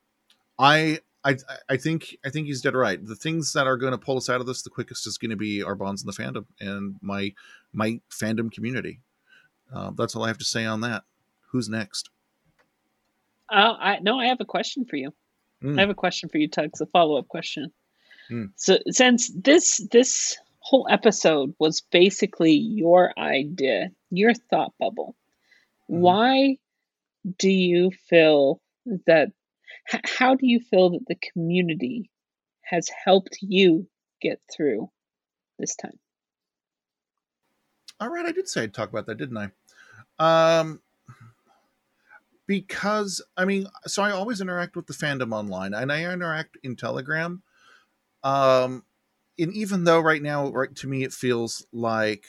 B: I I I think I think he's dead right. The things that are going to pull us out of this the quickest is going to be our bonds in the fandom and my my fandom community. Uh, that's all I have to say on that. Who's next?
C: Uh, I no, I have a question for you.
B: Mm.
C: I have a question for you, Tugs. A follow up question.
B: Mm.
C: So, since this this whole episode was basically your idea, your thought bubble. Why do you feel that? h- How do you feel that the community has helped you get through this time?
B: All right, I did say I'd talk about that, didn't I? Um, because I mean, so I always interact with the fandom online, and I interact in Telegram. Um, and even though right now, right to me, it feels like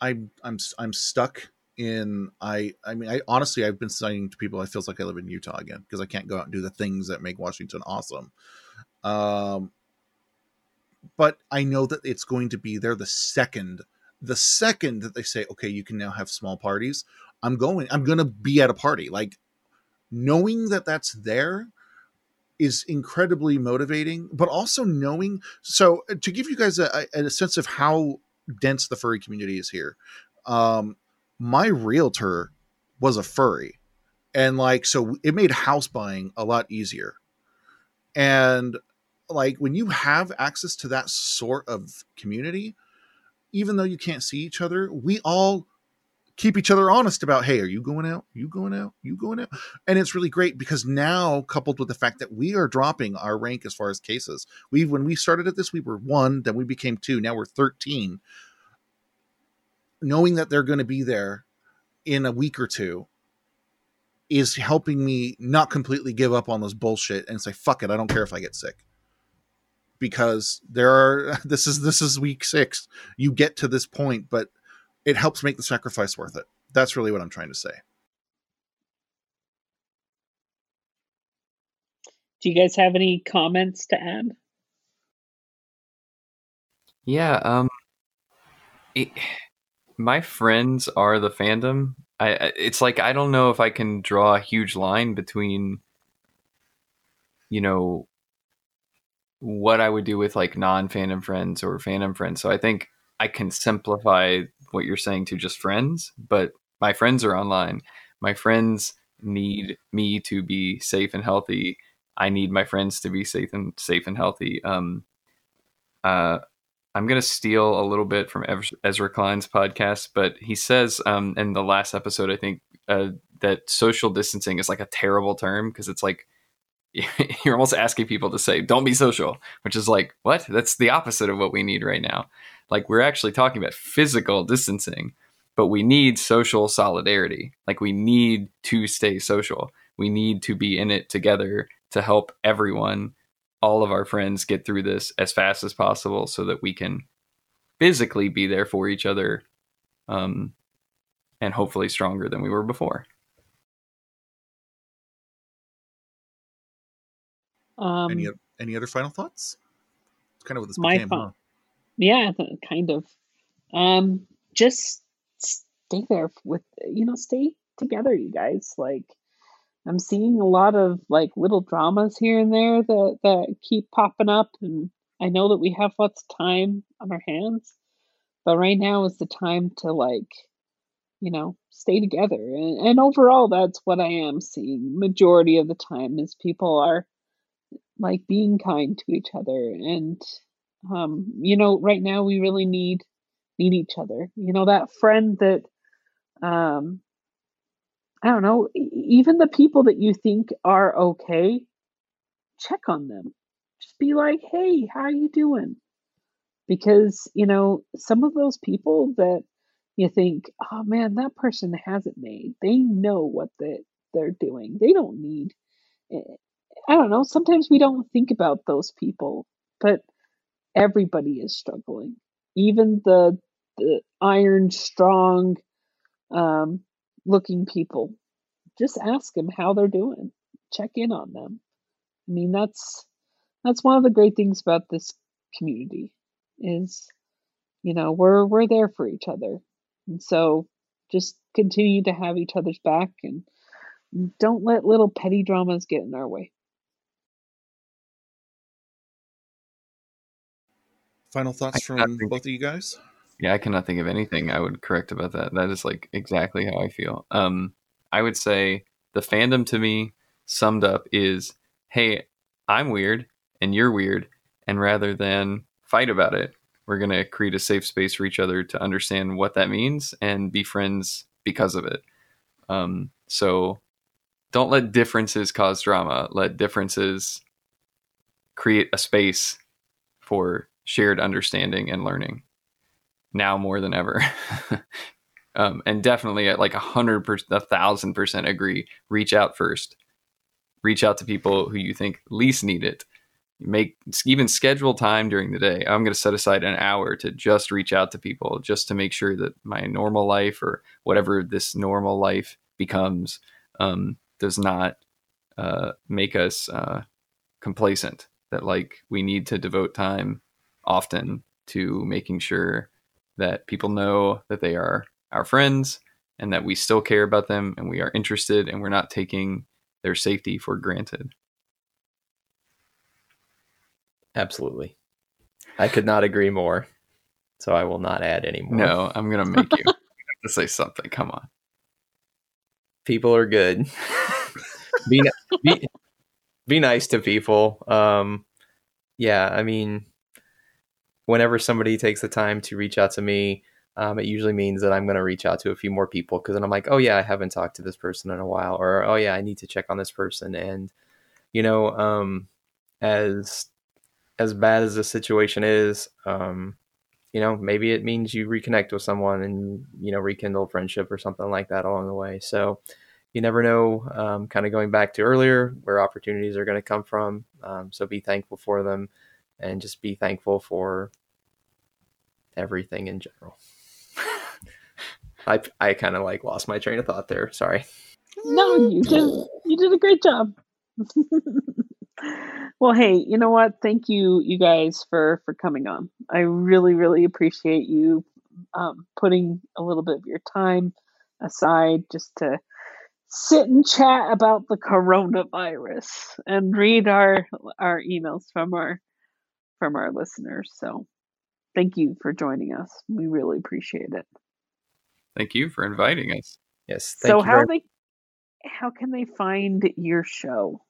B: I'm I'm I'm stuck in I I mean I honestly I've been saying to people I feels like I live in Utah again because I can't go out and do the things that make Washington awesome. Um, but I know that it's going to be there the second the second that they say okay you can now have small parties i'm going i'm going to be at a party like knowing that that's there is incredibly motivating but also knowing so uh, to give you guys a, a, a sense of how dense the furry community is here um my realtor was a furry and like so it made house buying a lot easier and like when you have access to that sort of community even though you can't see each other, we all keep each other honest about, hey, are you going out? You going out? You going out? And it's really great because now, coupled with the fact that we are dropping our rank as far as cases, we when we started at this, we were one, then we became two, now we're 13. Knowing that they're going to be there in a week or two is helping me not completely give up on this bullshit and say, fuck it, I don't care if I get sick. Because there are this is this is week six. You get to this point but it helps make the sacrifice worth it. That's really what i'm trying to say.
C: Do you guys have any comments to add?
D: Yeah, um it, my friends are the fandom. I it's like I don't know if I can draw a huge line between you know what I would do with like non-fandom friends or fandom friends. So I think I can simplify what you're saying to just friends, but my friends are online. My friends need me to be safe and healthy. I need my friends to be safe and safe and healthy. Um uh I'm going to steal a little bit from Ezra Klein's podcast, but he says um, in the last episode, I think, uh, that social distancing is like a terrible term because it's like you're almost asking people to say, don't be social, which is like, what? That's the opposite of what we need right now. Like, we're actually talking about physical distancing, but we need social solidarity. Like, we need to stay social. We need to be in it together to help everyone all of our friends get through this as fast as possible so that we can physically be there for each other um, and hopefully stronger than we were before.
C: Um,
B: any any other final thoughts? It's kind of what this
C: My
B: became,
C: fi-
B: huh?
C: yeah, th- kind of. Um, just stay there with you know, stay together, you guys. Like, I'm seeing a lot of like little dramas here and there that that keep popping up, and I know that we have lots of time on our hands, but right now is the time to like, you know, stay together. And, and overall, that's what I am seeing. Majority of the time is people are like being kind to each other and um you know right now we really need need each other you know that friend that um i don't know even the people that you think are okay check on them just be like hey how are you doing because you know some of those people that you think oh man that person has it made they know what they, they're doing they don't need eh, I don't know. Sometimes we don't think about those people, but everybody is struggling. Even the, the iron strong um, looking people. Just ask them how they're doing. Check in on them. I mean, that's that's one of the great things about this community is, you know, we're we're there for each other, and so just continue to have each other's back and don't let little petty dramas get in our way.
B: Final thoughts from
D: think-
B: both of you guys?
D: Yeah, I cannot think of anything I would correct about that. That is like exactly how I feel. Um, I would say the fandom to me summed up is, hey, I'm weird and you're weird, and rather than fight about it, we're gonna create a safe space for each other to understand what that means and be friends because of it. Um, so don't let differences cause drama. Let differences create a space for shared understanding and learning now more than ever. um, and definitely at like a hundred percent, a thousand percent agree. Reach out first. Reach out to people who you think least need it. Make even schedule time during the day. I'm going to set aside an hour to just reach out to people, just to make sure that my normal life or whatever this normal life becomes um, does not uh, make us uh, complacent. That like we need to devote time often to making sure that people know that they are our friends and that we still care about them and we are interested and we're not taking their safety for granted.
E: Absolutely. I could not agree more. So I will not add any more.
D: No, I'm gonna make you have to say something. Come on.
E: people are good. be, be be nice to people. Um, yeah, I mean, whenever somebody takes the time to reach out to me, um, it usually means that I'm going to reach out to a few more people because then I'm like, oh yeah, I haven't talked to this person in a while, or oh yeah, I need to check on this person, and you know, um, as as bad as the situation is, um, you know, maybe it means you reconnect with someone and you know rekindle friendship or something like that along the way. So you never know. Um, kind of going back to earlier, where opportunities are going to come from. Um, so be thankful for them, and just be thankful for everything in general. I I kind of like lost my train of thought there. Sorry.
C: No, you did you did a great job. well, hey, you know what? Thank you, you guys, for for coming on. I really, really appreciate you um, putting a little bit of your time aside just to sit and chat about the coronavirus and read our our emails from our from our listeners. So, thank you for joining us. We really appreciate it.
D: Thank you for inviting us.
E: Yes. Thank
C: so,
E: you
C: how
E: very-
C: they how can they find your show?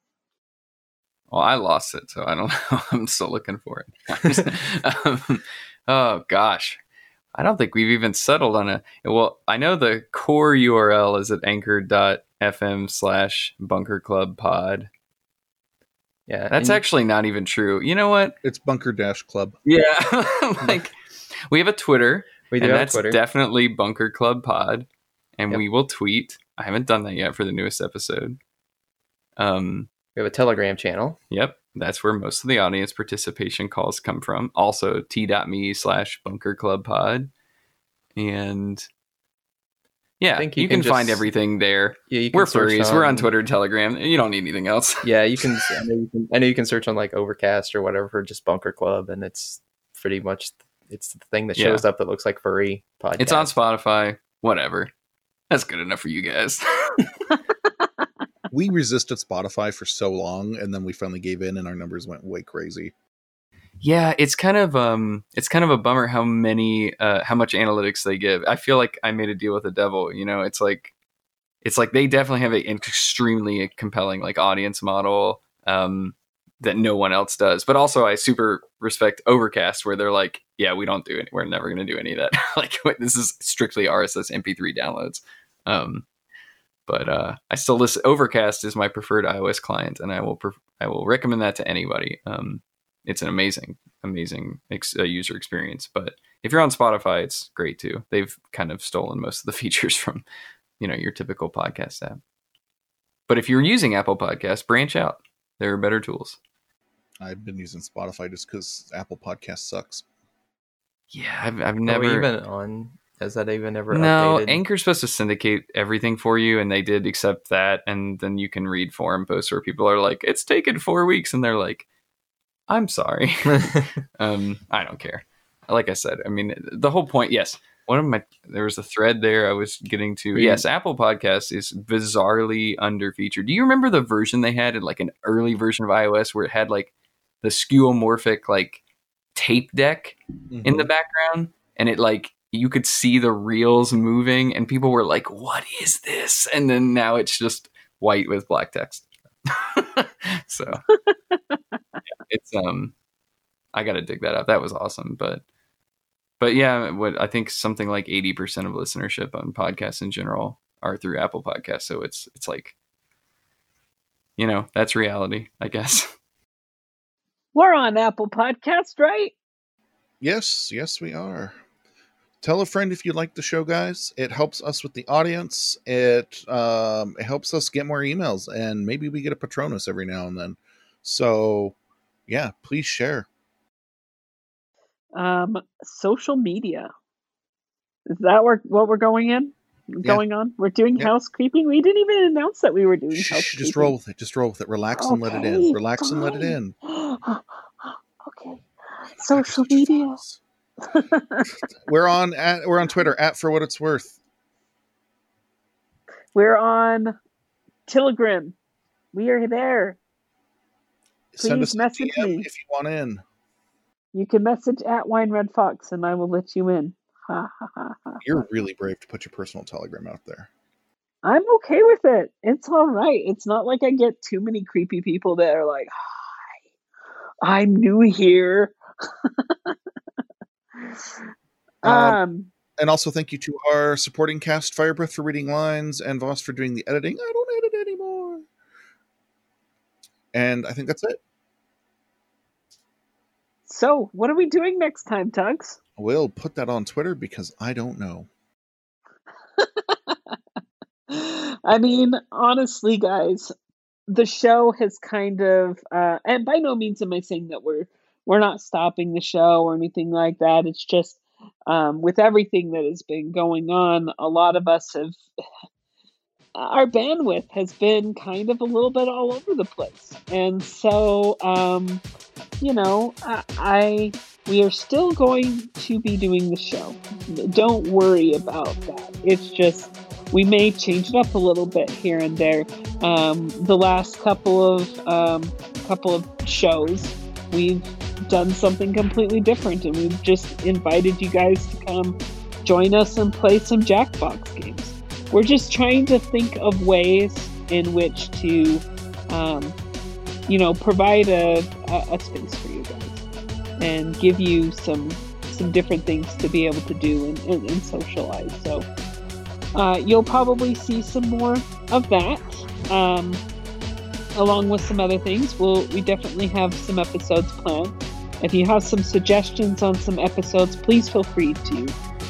D: Well, I lost it, so I don't know. I'm still looking for it. um, oh gosh, I don't think we've even settled on a. Well, I know the core URL is at anchor.fm slash bunker club pod.
E: Yeah.
D: That's
E: and-
D: actually not even true. You know what?
B: It's Bunker Dash Club.
D: Yeah, like we have a Twitter,
E: we do
D: and
E: have
D: that's
E: Twitter.
D: definitely Bunker Club Pod, and
E: Yep.
D: we will tweet. I haven't done that yet for the newest episode. Um,
E: we have a Telegram channel.
D: Yep. that's where most of the audience participation calls come from. Also, t.me slash bunker club pod. And yeah,
E: I think
D: you,
E: you
D: can,
E: can
D: find everything there.
E: Yeah, you can
D: We're
E: search
D: furries. We're on Twitter, and Telegram. You don't need anything else.
E: Yeah, you can. I know you can, I know you can search on like Overcast or whatever for just Bunker Club, and it's pretty much it's the thing that
D: Yeah.
E: shows up that looks like furry podcast.
D: It's on Spotify. Whatever. That's good enough for you guys.
B: we resisted Spotify for so long, and then we finally gave in, and our numbers went way crazy.
D: Yeah, it's kind of um it's kind of a bummer how many uh how much analytics they give. I feel like I made a deal with the devil, you know, it's like it's like they definitely have an extremely compelling like audience model um that no one else does. But also I super respect Overcast where they're like, yeah, we don't do it. We're never going to do any of that. like this is strictly RSS MP3 downloads. Um but uh, I still listen. Overcast is my preferred iOS client, and I will pref- I will recommend that to anybody. Um, it's an amazing, amazing ex- uh, user experience. But if you're on Spotify, it's great too. They've kind of stolen most of the features from, you know, your typical podcast app. But if you're using Apple Podcasts, branch out. There are better tools.
B: I've been using Spotify just because Apple Podcast sucks.
D: Yeah, I've, I've never
E: even on? Has that even ever?
D: No,
E: updated?
D: Anchor's supposed to syndicate everything for you, and they did accept that. And then you can read forum posts where people are like, "It's taken four weeks," and they're like, "I'm sorry." um, I don't care. Like I said, I mean, the whole point. Yes, one of my there was a thread there I was getting to.
E: We-
D: yes, Apple Podcasts is bizarrely underfeatured. Do you remember the version they had in like an early version of iOS where it had like the skeuomorphic like tape deck in the background and it like you could see the reels moving and people were like what is this and then now it's just white with black text so yeah, it's um i gotta dig that up that was awesome but but yeah what i think something like 80% of listenership on podcasts in general are through apple podcasts so it's it's like you know that's reality i guess
C: We're on Apple Podcast, right?
B: Yes, yes, we are. Tell a friend if you like the show, guys. It helps us with the audience. It um, it helps us get more emails, and maybe we get a Patronus every now and then. So, yeah, please share.
C: Um, social media. Is that where, what we're going in? Going on? We're doing
B: Yeah.
C: housekeeping. We didn't even announce that we were doing
B: Shh,
C: housekeeping.
B: just roll with it. Just roll with it. Relax and let it in.
C: Okay,
B: Relax and let it in.
C: okay. Social media.
B: fox. we're on at we're on Twitter at for what it's worth.
C: We're on Telegram. We are there.
B: Send
C: Please
B: us a
C: message me.
B: if you want in.
C: You can message at Wine Red Fox, and I will let you in. Ha ha ha ha.
B: You're really brave to put your personal telegram out there.
C: I'm okay with it. It's all right. It's not like I get too many creepy people that are like, "Hi, I'm new here." um,
B: And also thank you to our supporting cast, Firebreath for reading lines, and Voss for doing the editing. I don't edit anymore. And I think that's it.
C: so what are we doing next time, Tugs?
B: We'll put that on Twitter because I don't know.
C: I mean, honestly, guys, the show has kind of, uh, and by no means am I saying that we're we're not stopping the show or anything like that. It's just um, with everything that has been going on, a lot of us have our bandwidth has been kind of a little bit all over the place, and so um, you know, I, I we are still going to be doing the show. Don't worry about that. It's just we may change it up a little bit here and there. Um, the last couple of um, couple of shows, we've done something completely different, and we've just invited you guys to come join us and play some Jackbox games. We're just trying to think of ways in which to, um, you know, provide a, a, a space for you guys and give you some some different things to be able to do and, and, and socialize. So uh, you'll probably see some more of that, um, along with some other things. We'll, we definitely have some episodes planned. If you have some suggestions on some episodes, please feel free to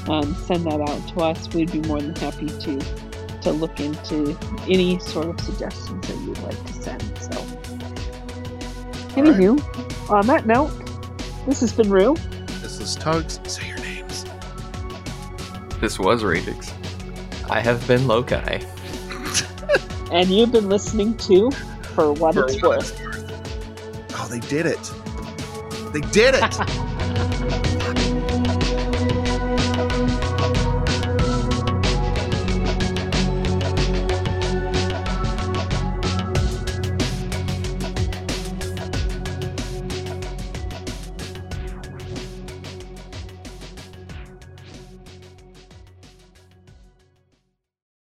C: um, send that out to us. We'd be more than happy to to look into any sort of suggestions that you'd like to send. So, anywho, right. on that note, this has been Rue.
B: This is Tugs. Say your names.
D: This was Radix.
E: I have been Loki.
C: and you've been listening to for what
B: for
C: it's worth.
B: worth. Oh, they did it! They did it!